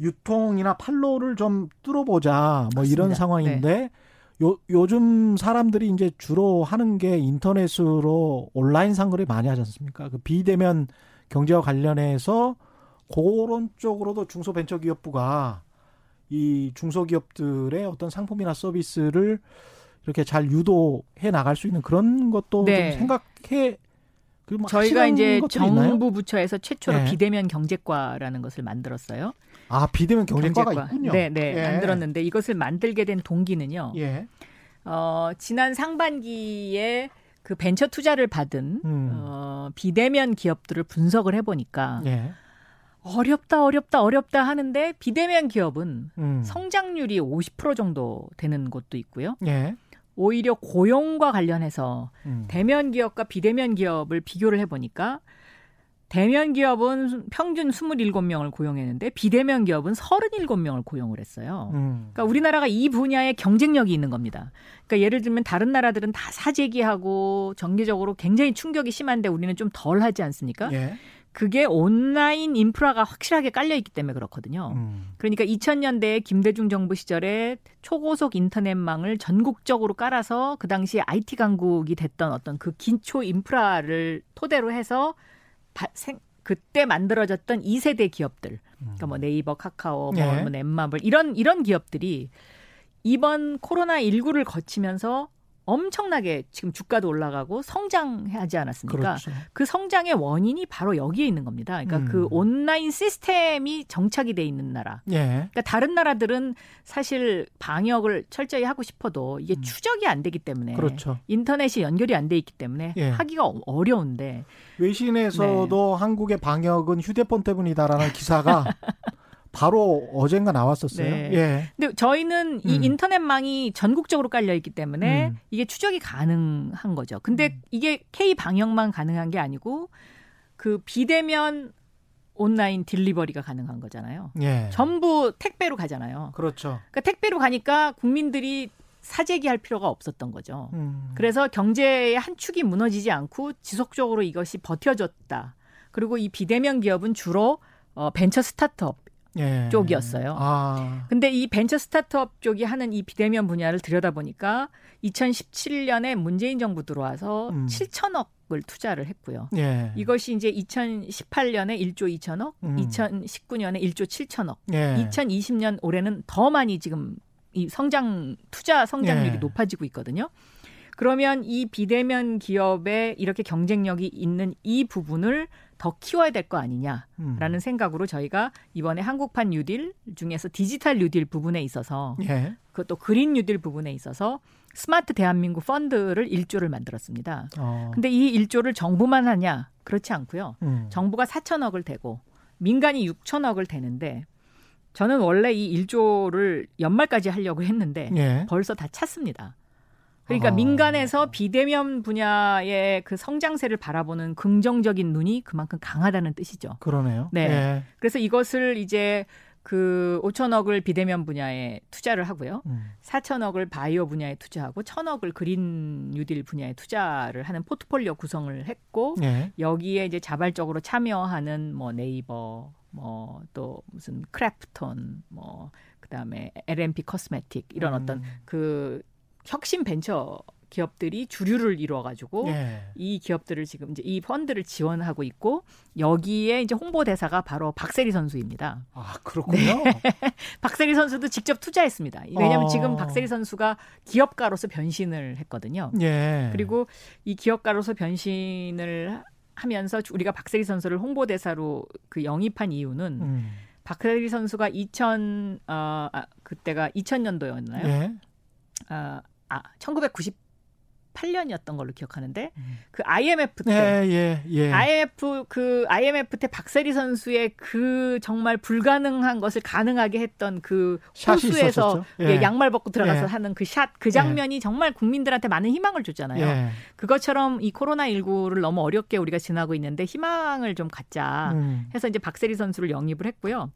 유통이나 판로를 좀 뚫어보자 뭐 맞습니다. 이런 상황인데 네. 요, 요즘 사람들이 이제 주로 하는 게 인터넷으로 온라인 상거래 많이 하지 않습니까? 그 비대면 경제와 관련해서 그런 쪽으로도 중소벤처기업부가 이 중소기업들의 어떤 상품이나 서비스를 이렇게 잘 유도해 나갈 수 있는 그런 것도 네. 좀 생각해 뭐 저희가 이제 정부 있나요? 부처에서 최초로 네. 비대면 경제과라는 것을 만들었어요. 아 비대면 경제과가 경제과. 있군요. 네, 네 예. 만들었는데 이것을 만들게 된 동기는요. 예. 어, 지난 상반기에 그 벤처 투자를 받은 음. 어, 비대면 기업들을 분석을 해보니까 예. 어렵다 어렵다 어렵다 하는데 비대면 기업은 음. 성장률이 50% 정도 되는 곳도 있고요. 예. 오히려 고용과 관련해서 음. 대면 기업과 비대면 기업을 비교를 해보니까 대면 기업은 평균 27명을 고용했는데 비대면 기업은 37명을 고용을 했어요. 음. 그러니까 우리나라가 이 분야에 경쟁력이 있는 겁니다. 그러니까 예를 들면 다른 나라들은 다 사재기하고 정기적으로 굉장히 충격이 심한데 우리는 좀 덜 하지 않습니까? 예. 그게 온라인 인프라가 확실하게 깔려 있기 때문에 그렇거든요. 음. 그러니까 2000년대 김대중 정부 시절에 초고속 인터넷망을 전국적으로 깔아서 그 당시에 IT 강국이 됐던 어떤 그 기초 인프라를 토대로 해서 바, 생, 그때 만들어졌던 2세대 기업들. 그러니까 뭐 네이버, 카카오, 뭐, 네. 뭐 넷마블 이런 이런 기업들이 이번 코로나 19를 거치면서 엄청나게 지금 주가도 올라가고 성장하지 않았습니까? 그렇죠. 그 성장의 원인이 바로 여기에 있는 겁니다. 그러니까 음. 그 온라인 시스템이 정착이 돼 있는 나라. 예. 그러니까 다른 나라들은 사실 방역을 철저히 하고 싶어도 이게 음. 추적이 안 되기 때문에 그렇죠. 인터넷이 연결이 안 돼 있기 때문에 예. 하기가 어, 어려운데 외신에서도 네. 한국의 방역은 휴대폰 때문이다라는 기사가 [laughs] 바로 어젠가 나왔었어요. 네. 예. 근데 저희는 음. 이 인터넷망이 전국적으로 깔려 있기 때문에 음. 이게 추적이 가능한 거죠. 근데 음. 이게 K 방역만 가능한 게 아니고 그 비대면 온라인 딜리버리가 가능한 거잖아요. 예. 전부 택배로 가잖아요. 그렇죠. 그러니까 택배로 가니까 국민들이 사재기 할 필요가 없었던 거죠. 음. 그래서 경제의 한 축이 무너지지 않고 지속적으로 이것이 버텨졌다. 그리고 이 비대면 기업은 주로 어, 벤처 스타트업 예. 쪽이었어요. 아. 근데 이 벤처 스타트업 쪽이 하는 이 비대면 분야를 들여다보니까 2017년에 문재인 정부 들어와서 음. 7천억 을 투자를 했고요. 예. 이것이 이제 2018년에 1조 2천억, 음. 2019년에 1조 7천억, 예. 2020년 올해는 더 많이 지금 이 성장 투자 성장률이 예. 높아지고 있거든요. 그러면 이 비대면 기업에 이렇게 경쟁력이 있는 이 부분을 더 키워야 될 거 아니냐라는 음. 생각으로 저희가 이번에 한국판 뉴딜 중에서 디지털 뉴딜 부분에 있어서 예. 그것도 그린 뉴딜 부분에 있어서 스마트 대한민국 펀드를 1조를 만들었습니다. 어. 근데 이 1조를 정부만 하냐? 그렇지 않고요. 음. 정부가 4천억을 대고 민간이 6천억을 대는데 저는 원래 이 1조를 연말까지 하려고 했는데 예. 벌써 다 찼습니다. 그러니까 아. 민간에서 비대면 분야의 그 성장세를 바라보는 긍정적인 눈이 그만큼 강하다는 뜻이죠. 그러네요. 네. 예. 그래서 이것을 이제 그 5천억을 비대면 분야에 투자를 하고요. 음. 4천억을 바이오 분야에 투자하고 1천억을 그린 뉴딜 분야에 투자를 하는 포트폴리오 구성을 했고 예. 여기에 이제 자발적으로 참여하는 뭐 네이버 뭐 또 무슨 크래프톤 뭐 그다음에 LMP 코스메틱 이런 음. 어떤 그 혁신 벤처 기업들이 주류를 이루어가지고 예. 이 기업들을 지금 이제 이 펀드를 지원하고 있고 여기에 이제 홍보 대사가 바로 박세리 선수입니다. 아 그렇군요. 네. [laughs] 박세리 선수도 직접 투자했습니다. 왜냐하면 어. 지금 박세리 선수가 기업가로서 변신을 했거든요. 예. 그리고 이 기업가로서 변신을 하면서 우리가 박세리 선수를 홍보 대사로 그 영입한 이유는 음. 박세리 선수가 2000 어, 아, 그때가 2000년도였나요? 예. 아, 아 1990 8년이었던 걸로 기억하는데 음. 그 IMF 때 예, 예, 예. IMF 그 IMF 때 박세리 선수의 그 정말 불가능한 것을 가능하게 했던 그 호수에서 예. 양말 벗고 들어가서 예. 하는 그 샷그 그 장면이 정말 국민들한테 많은 희망을 줬잖아요. 예. 그것처럼 이 코로나 19를 너무 어렵게 우리가 지나고 있는데 희망을 좀 갖자 음. 해서 이제 박세리 선수를 영입을 했고요.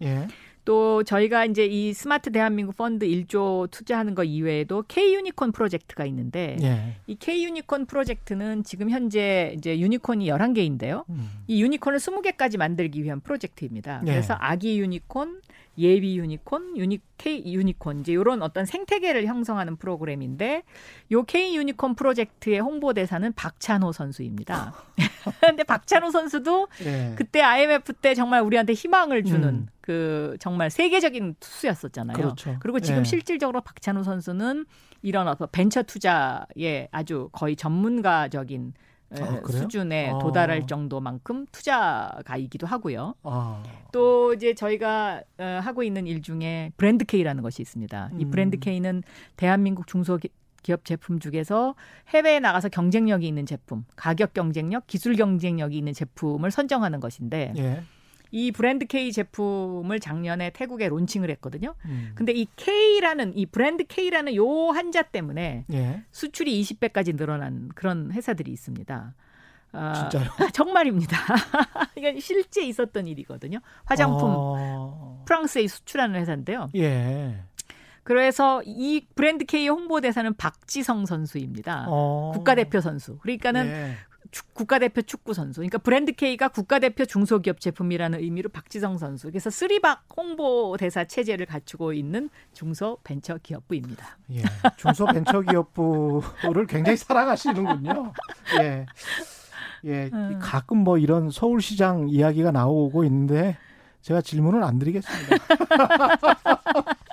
예. 또 저희가 이제 이 스마트 대한민국 펀드 1조 투자하는 거 이외에도 K 유니콘 프로젝트가 있는데 예. 이 K 유니콘 프로젝트는 지금 현재 이제 유니콘이 11개인데요. 음. 이 유니콘을 20개까지 만들기 위한 프로젝트입니다. 예. 그래서 아기 유니콘, 예비 유니콘, 유니 K 유니콘 이제 이런 어떤 생태계를 형성하는 프로그램인데 요 K 유니콘 프로젝트의 홍보 대사는 박찬호 선수입니다. [laughs] 근데 박찬호 선수도 예. 그때 IMF 때 정말 우리한테 희망을 주는 음. 그 정말 세계적인 투수였었잖아요. 그렇죠. 그리고 지금 예. 실질적으로 박찬호 선수는 이런 어떤 벤처 투자에 아주 거의 전문가적인 아, 수준에 아. 도달할 정도만큼 투자가이기도 하고요. 아. 또 이제 저희가 어, 하고 있는 일 중에 브랜드 K라는 것이 있습니다. 이 음. 브랜드 K는 대한민국 중소 기업 제품 중에서 해외에 나가서 경쟁력이 있는 제품, 가격 경쟁력, 기술 경쟁력이 있는 제품을 선정하는 것인데 예. 이 브랜드 K 제품을 작년에 태국에 론칭을 했거든요. 음. 근데 이 K라는 이 브랜드 K라는 요 한자 때문에 예. 수출이 20배까지 늘어난 그런 회사들이 있습니다. 아, 진짜요? [laughs] 정말입니다. [laughs] 이건 실제 있었던 일이거든요. 화장품 어... 프랑스에 수출하는 회사인데요. 예. 그래서 이 브랜드 K의 홍보 대사는 박지성 선수입니다. 어... 국가대표 선수. 그러니까는 예. 국가대표 축구 선수. 그러니까 브랜드 K가 국가대표 중소기업 제품이라는 의미로 박지성 선수. 그래서 쓰리박 홍보 대사 체제를 갖추고 있는 중소벤처기업부입니다. 예, 중소벤처기업부를 굉장히 사랑하시는군요. 예. 예, 음. 가끔 뭐 이런 서울시장 이야기가 나오고 있는데 제가 질문을 안 드리겠습니다. [laughs]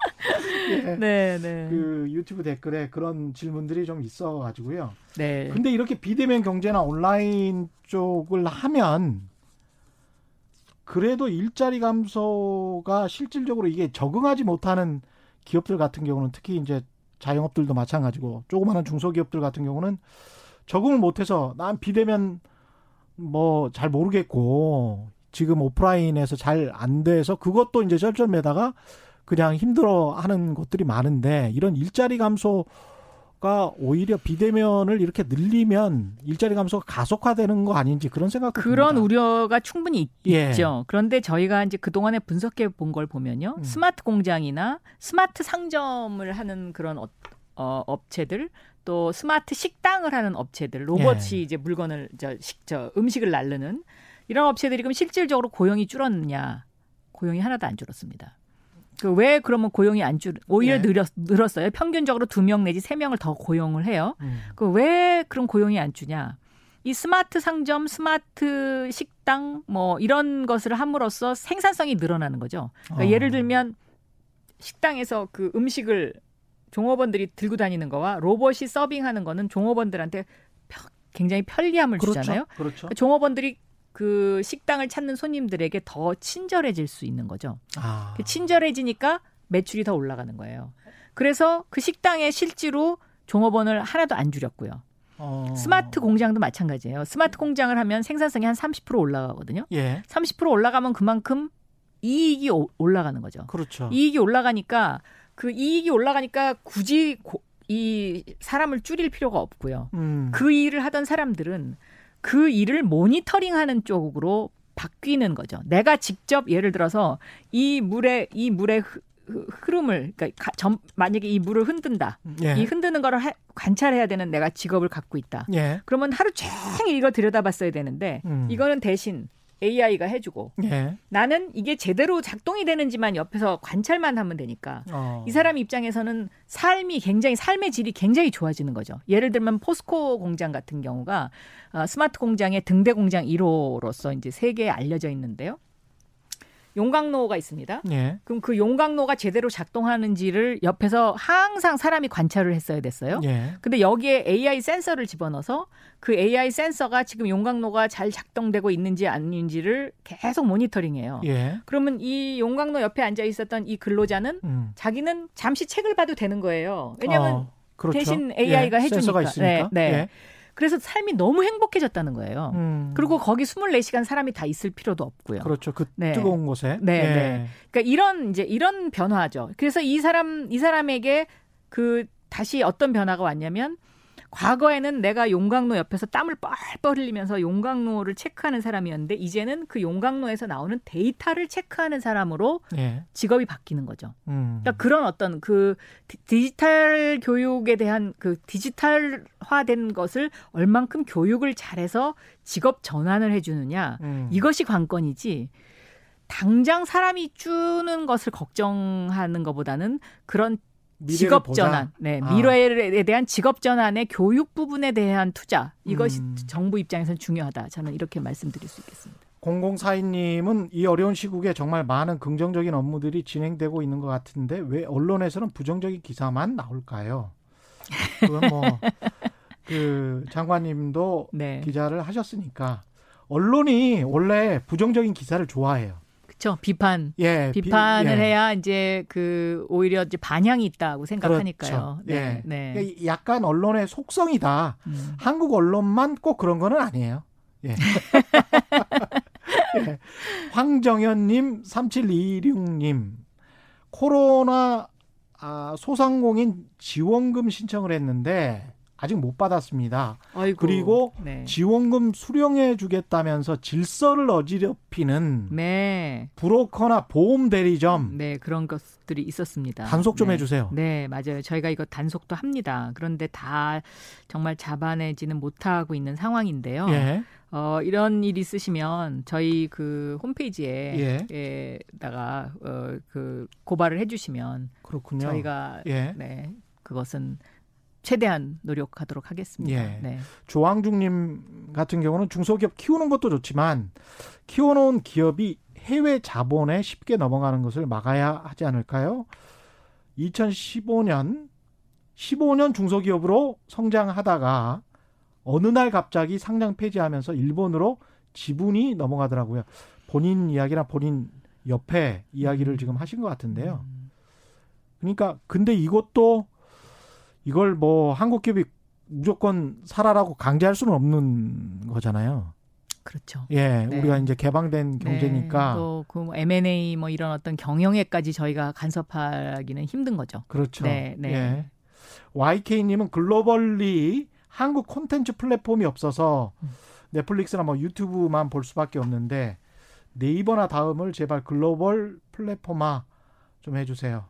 예. 네, 네. 그 유튜브 댓글에 그런 질문들이 좀 있어 가지고요. 네. 근데 이렇게 비대면 경제나 온라인 쪽을 하면 그래도 일자리 감소가 실질적으로 이게 적응하지 못하는 기업들 같은 경우는 특히 이제 자영업들도 마찬가지고 조그마한 중소기업들 같은 경우는 적응을 못해서 난 비대면 뭐 잘 모르겠고 지금 오프라인에서 잘 안 돼서 그것도 이제 쩔쩔매다가 그냥 힘들어하는 곳들이 많은데 이런 일자리 감소가 오히려 비대면을 이렇게 늘리면 일자리 감소가 가속화되는 거 아닌지 그런 생각도 그런 듭니다. 우려가 충분히 예. 있죠. 그런데 저희가 이제 그 동안에 분석해 본 걸 보면요, 음. 스마트 공장이나 스마트 상점을 하는 그런 어, 어, 업체들 또 스마트 식당을 하는 업체들 로봇이 예. 이제 물건을 저, 식, 저 음식을 날르는 이런 업체들이 그럼 실질적으로 고용이 줄었느냐? 고용이 하나도 안 줄었습니다. 그 왜 그러면 고용이 안 줄, 오히려 네. 늘었, 늘었어요. 평균적으로 두 명 내지 세 명을 더 고용을 해요. 음. 그왜 그런 고용이 안 주냐? 이 스마트 상점, 스마트 식당 뭐 이런 것을 함으로써 생산성이 늘어나는 거죠. 그러니까 어. 예를 들면 식당에서 그 음식을 종업원들이 들고 다니는 거와 로봇이 서빙하는 거는 종업원들한테 굉장히 편리함을 그렇죠. 주잖아요. 그렇죠. 그러니까 종업원들이 그 식당을 찾는 손님들에게 더 친절해질 수 있는 거죠. 아. 그 친절해지니까 매출이 더 올라가는 거예요. 그래서 그 식당에 실제로 종업원을 하나도 안 줄였고요. 어. 스마트 공장도 마찬가지예요. 스마트 공장을 하면 생산성이 한 30% 올라가거든요. 예. 30% 올라가면 그만큼 이익이 올라가는 거죠. 그렇죠. 이익이 올라가니까 그 이익이 올라가니까 굳이 고, 이 사람을 줄일 필요가 없고요. 음. 그 일을 하던 사람들은 그 일을 모니터링하는 쪽으로 바뀌는 거죠. 내가 직접 예를 들어서 이 물에 이 물의 흐름을 그러니까 점, 만약에 이 물을 흔든다. 예. 이 흔드는 거를 하, 관찰해야 되는 내가 직업을 갖고 있다. 예. 그러면 하루 종일 이거 들여다봤어야 되는데 음. 이거는 대신 AI가 해주고 예. 나는 이게 제대로 작동이 되는지만 옆에서 관찰만 하면 되니까 어. 이 사람 입장에서는 삶이 굉장히 삶의 질이 굉장히 좋아지는 거죠. 예를 들면 포스코 공장 같은 경우가 어, 스마트 공장의 등대 공장 1호로서 이제 세계에 알려져 있는데요. 용광로가 있습니다. 예. 그럼 그 용광로가 제대로 작동하는지를 옆에서 항상 사람이 관찰을 했어야 됐어요. 예. 근데 여기에 AI 센서를 집어넣어서 그 AI 센서가 지금 용광로가 잘 작동되고 있는지 아닌지를 계속 모니터링해요. 예. 그러면 이 용광로 옆에 앉아 있었던 이 근로자는 음. 자기는 잠시 책을 봐도 되는 거예요. 왜냐하면 어. 그렇죠. 대신 AI가 예, 해주니까. 센서가 있으니까. 네, 네. 예. 그래서 삶이 너무 행복해졌다는 거예요. 음. 그리고 거기 24시간 사람이 다 있을 필요도 없고요. 그렇죠. 그 네. 뜨거운 곳에. 네, 예. 네. 그러니까 이런 이제 이런 변화죠. 그래서 이 사람 이 사람에게 그 다시 어떤 변화가 왔냐면 과거에는 내가 용광로 옆에서 땀을 뻘뻘 흘리면서 용광로를 체크하는 사람이었는데 이제는 그 용광로에서 나오는 데이터를 체크하는 사람으로 예. 직업이 바뀌는 거죠. 음. 그러니까 그런 어떤 그 디- 디지털 교육에 대한 그 디지털화된 것을 얼만큼 교육을 잘해서 직업 전환을 해주느냐 음. 이것이 관건이지. 당장 사람이 주는 것을 걱정하는 것보다는 그런 직업. 전환, 네, 아. 미래에 대한 직업 전환의 교육 부분에 대한 투자 이것이 음. 정부 입장에서는 중요하다. 저는 이렇게 말씀드릴 수 있겠습니다. 0042님은 이 어려운 시국에 정말 많은 긍정적인 업무들이 진행되고 있는 것 같은데 왜 언론에서는 부정적인 기사만 나올까요? 그건 뭐 [laughs] 그 장관님도 네, 기자를 하셨으니까 언론이 원래 부정적인 기사를 좋아해요. 그렇죠. 비판, 예, 비- 비판을 예. 해야 이제 그 오히려 이제 반향이 있다고 생각하니까요. 그렇죠. 예. 네, 네. 그러니까 약간 언론의 속성이다. 음. 한국 언론만 꼭 그런 거는 아니에요. 예. [laughs] 예. 황정현님, 3726님, 코로나 아, 소상공인 지원금 신청을 했는데 아직 못 받았습니다. 아이고, 그리고 네. 지원금 수령해 주겠다면서 질서를 어지럽히는 네, 브로커나 보험 대리점 네 그런 것들이 있었습니다. 단속 좀 네. 해주세요. 네, 맞아요. 저희가 이거 단속도 합니다. 그런데 다 정말 잡아내지는 못하고 있는 상황인데요. 예, 어, 이런 일 있으시면 저희 그 홈페이지에 예. 에다가 어, 그 고발을 해주시면 그렇군요. 저희가 예. 네 그것은 최대한 노력하도록 하겠습니다. 예. 네. 조항중님 같은 경우는 중소기업 키우는 것도 좋지만 키워놓은 기업이 해외 자본에 쉽게 넘어가는 것을 막아야 하지 않을까요? 2015년 15년 중소기업으로 성장하다가 어느 날 갑자기 상장 폐지하면서 일본으로 지분이 넘어가더라고요. 본인 이야기나 본인 옆에 이야기를 음. 지금 하신 것 같은데요. 음, 그러니까 근데 이것도 이걸 뭐 한국 기업이 무조건 살아라고 강제할 수는 없는 거잖아요. 그렇죠. 예, 네. 우리가 이제 개방된 경제니까 또그 M&A 뭐 이런 어떤 경영에까지 저희가 간섭하기는 힘든 거죠. 그렇죠. 네, 네. 예. YK님은 글로벌리 한국 콘텐츠 플랫폼이 없어서 음. 넷플릭스나 뭐 유튜브만 볼 수밖에 없는데 네이버나 다음을 제발 글로벌 플랫폼화 좀 해주세요.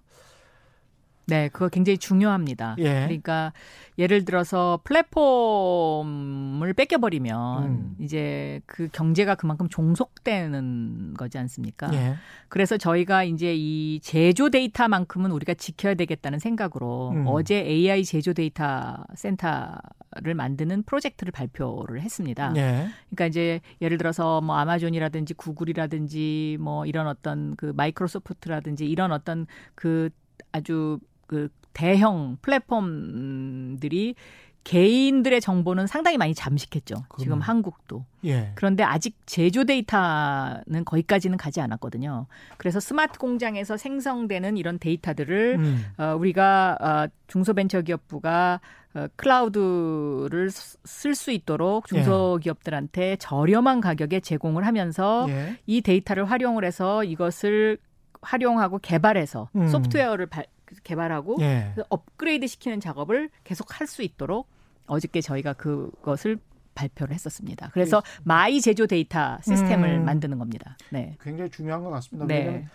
네, 그거 굉장히 중요합니다. 예. 그러니까 예를 들어서 플랫폼을 뺏겨버리면 음. 이제 그 경제가 그만큼 종속되는 거지 않습니까? 예. 그래서 저희가 이제 이 제조 데이터만큼은 우리가 지켜야 되겠다는 생각으로 음. 어제 AI 제조 데이터 센터를 만드는 프로젝트를 발표를 했습니다. 예. 그러니까 이제 예를 들어서 뭐 아마존이라든지 구글이라든지 뭐 이런 어떤 그 마이크로소프트라든지 이런 어떤 그 아주 그 대형 플랫폼들이 개인들의 정보는 상당히 많이 잠식했죠. 지금 그럼요. 한국도. 예. 그런데 아직 제조 데이터는 거기까지는 가지 않았거든요. 그래서 스마트 공장에서 생성되는 이런 데이터들을 음. 어, 우리가 어, 중소벤처기업부가 어, 클라우드를 쓸 수 있도록 중소기업들한테 저렴한 가격에 제공을 하면서 예. 이 데이터를 활용을 해서 이것을 활용하고 개발해서 음. 소프트웨어를 발- 개발하고 예. 업그레이드 시키는 작업을 계속 할 수 있도록 어저께 저희가 그것을 발표를 했었습니다. 그래서 my 제조 데이터 시스템을 음. 만드는 겁니다. 네. 굉장히 중요한 것 같습니다. 네.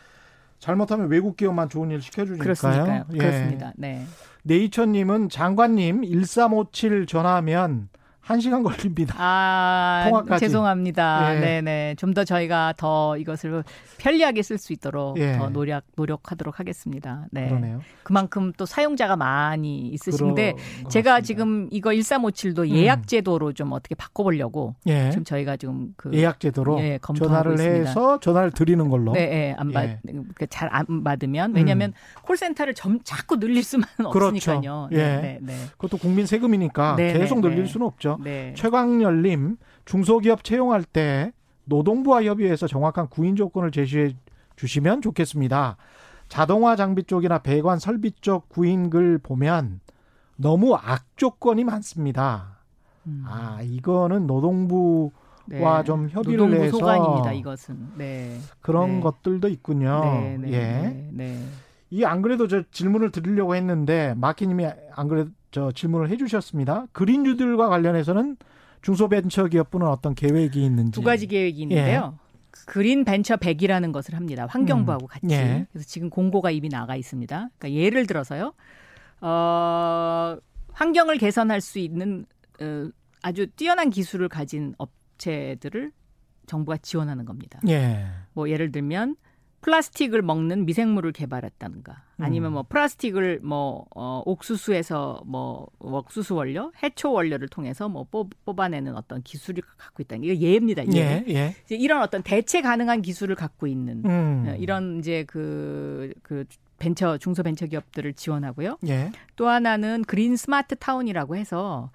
잘못하면 외국 기업만 좋은 일 시켜주니까요. 그렇습니까요. 예. 그렇습니다. 네. 네이처님은 장관님 1357 전화하면 1시간 걸립니다. 아, [laughs] 통화까지. 죄송합니다. 예. 네네. 좀 더 저희가 더 이것을 편리하게 쓸 수 있도록 예. 더 노력, 노력하도록 하겠습니다. 네. 그러네요. 그만큼 또 사용자가 많이 있으신데 제가 같습니다. 지금 이거 1357도 음. 예약 제도로 좀 어떻게 바꿔보려고 예. 지금 저희가 지금 그 예약 제도로 예, 전화를 있습니다. 해서 전화를 드리는 걸로. 네, 예, 안 받, 예. 잘안 받으면 왜냐하면 콜센터를 점 자꾸 늘릴 수만 그렇죠. 없으니까요. 예. 네, 네, 네. 그것도 국민 세금이니까 네, 계속 네, 늘릴 네. 수는 없죠. 네. 최광열님 중소기업 채용할 때 노동부와 협의해서 정확한 구인 조건을 제시해 주시면 좋겠습니다. 자동화 장비 쪽이나 배관 설비 쪽 구인글 보면 너무 악조건이 많습니다. 음. 아 이거는 노동부 네. 와좀 협의를 노동부 해서 소관입니다. 이것은 네. 그런 네. 것들도 있군요. 네, 네 예. 네, 네. 이안 그래도 저 질문을 드리려고 했는데 마키님이 안 그래도 저 질문을 해주셨습니다. 그린뉴들과 관련해서는 중소벤처기업부는 어떤 계획이 있는지 두 가지 계획이 있는데요. 예. 그린 벤처 100이라는 것을 합니다. 환경부하고 음. 같이. 예. 그래서 지금 공고가 이미 나가 있습니다. 그러니까 예를 들어서요. 어, 환경을 개선할 수 있는 어, 아주 뛰어난 기술을 가진 업체들을 정부가 지원하는 겁니다. 예. 뭐 예를 들면 플라스틱을 먹는 미생물을 개발했다든가 아니면 음. 뭐 플라스틱을 뭐 어, 옥수수에서 뭐 옥수수 원료, 해초 원료를 통해서 뭐 뽑, 뽑아내는 어떤 기술을 갖고 있다는 게 예입니다. 예. 예, 예. 이런 어떤 대체 가능한 기술을 갖고 있는 음. 어, 이런 이제 그그 그 벤처 중소 벤처 기업들을 지원하고요. 예. 또 하나는 그린 스마트 타운이라고 해서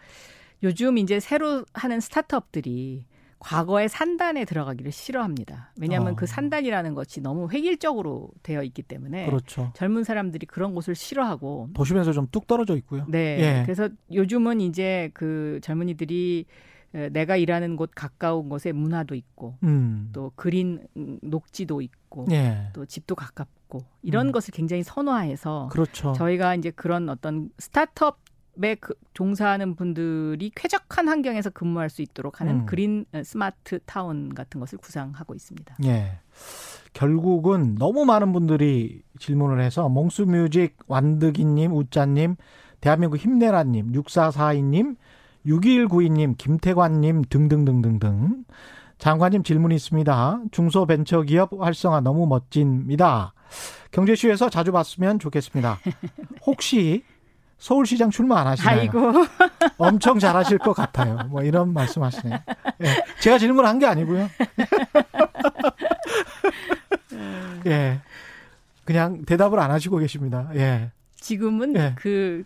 요즘 이제 새로 하는 스타트업들이 과거의 산단에 들어가기를 싫어합니다. 왜냐하면 어. 그 산단이라는 것이 너무 획일적으로 되어 있기 때문에 그렇죠. 젊은 사람들이 그런 곳을 싫어하고 도심에서 좀 뚝 떨어져 있고요. 네. 예. 그래서 요즘은 이제 그 젊은이들이 내가 일하는 곳 가까운 곳에 문화도 있고 음. 또 그린 녹지도 있고 예. 또 집도 가깝고 이런 음. 것을 굉장히 선호해서 그렇죠. 저희가 이제 그런 어떤 스타트업 에 그, 종사하는 분들이 쾌적한 환경에서 근무할 수 있도록 하는 음. 그린 어, 스마트 타운 같은 것을 구상하고 있습니다. 예. 결국은 너무 많은 분들이 질문을 해서 몽수뮤직 완득이님, 우짜님, 대한민국 힘내라님, 6442님, 6192님, 김태관님 등등등등등 장관님 질문이 있습니다. 중소벤처기업 활성화 너무 멋집니다. 경제쇼에서 자주 봤으면 좋겠습니다. [laughs] 혹시 서울시장 출마 안 하시나요? 아이고. [laughs] 엄청 잘하실 것 같아요. 뭐 이런 말씀하시네요. 예. 제가 질문한 게 아니고요. [laughs] 예. 그냥 대답을 안 하시고 계십니다. 예. 지금은 예. 그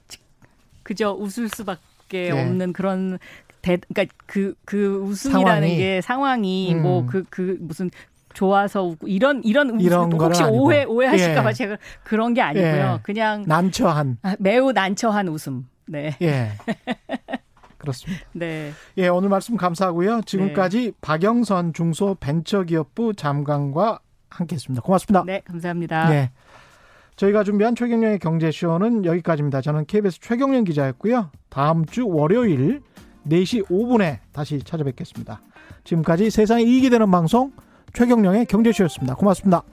그저 웃을 수밖에 예. 없는 그런 대, 그러니까 그, 그 웃음이라는 상황이. 게 상황이 음. 뭐그 그 무슨 좋아서 웃고 이런 이런 이런 혹시 오해 오해하실까봐 예. 제가 그런 게 아니고요. 예. 그냥 난처한 아, 매우 난처한 웃음. 네. 예. [laughs] 그렇습니다. 네. 예, 오늘 말씀 감사하고요. 지금까지 네. 박영선 중소벤처기업부 장관과 함께했습니다. 고맙습니다. 네, 감사합니다. 네. 저희가 준비한 최경련의 경제쇼는 여기까지입니다. 저는 KBS 최경련 기자였고요. 다음 주 월요일 4시 5분에 다시 찾아뵙겠습니다. 지금까지 세상에 이익이 되는 방송 최경령의 경제쇼였습니다. 고맙습니다.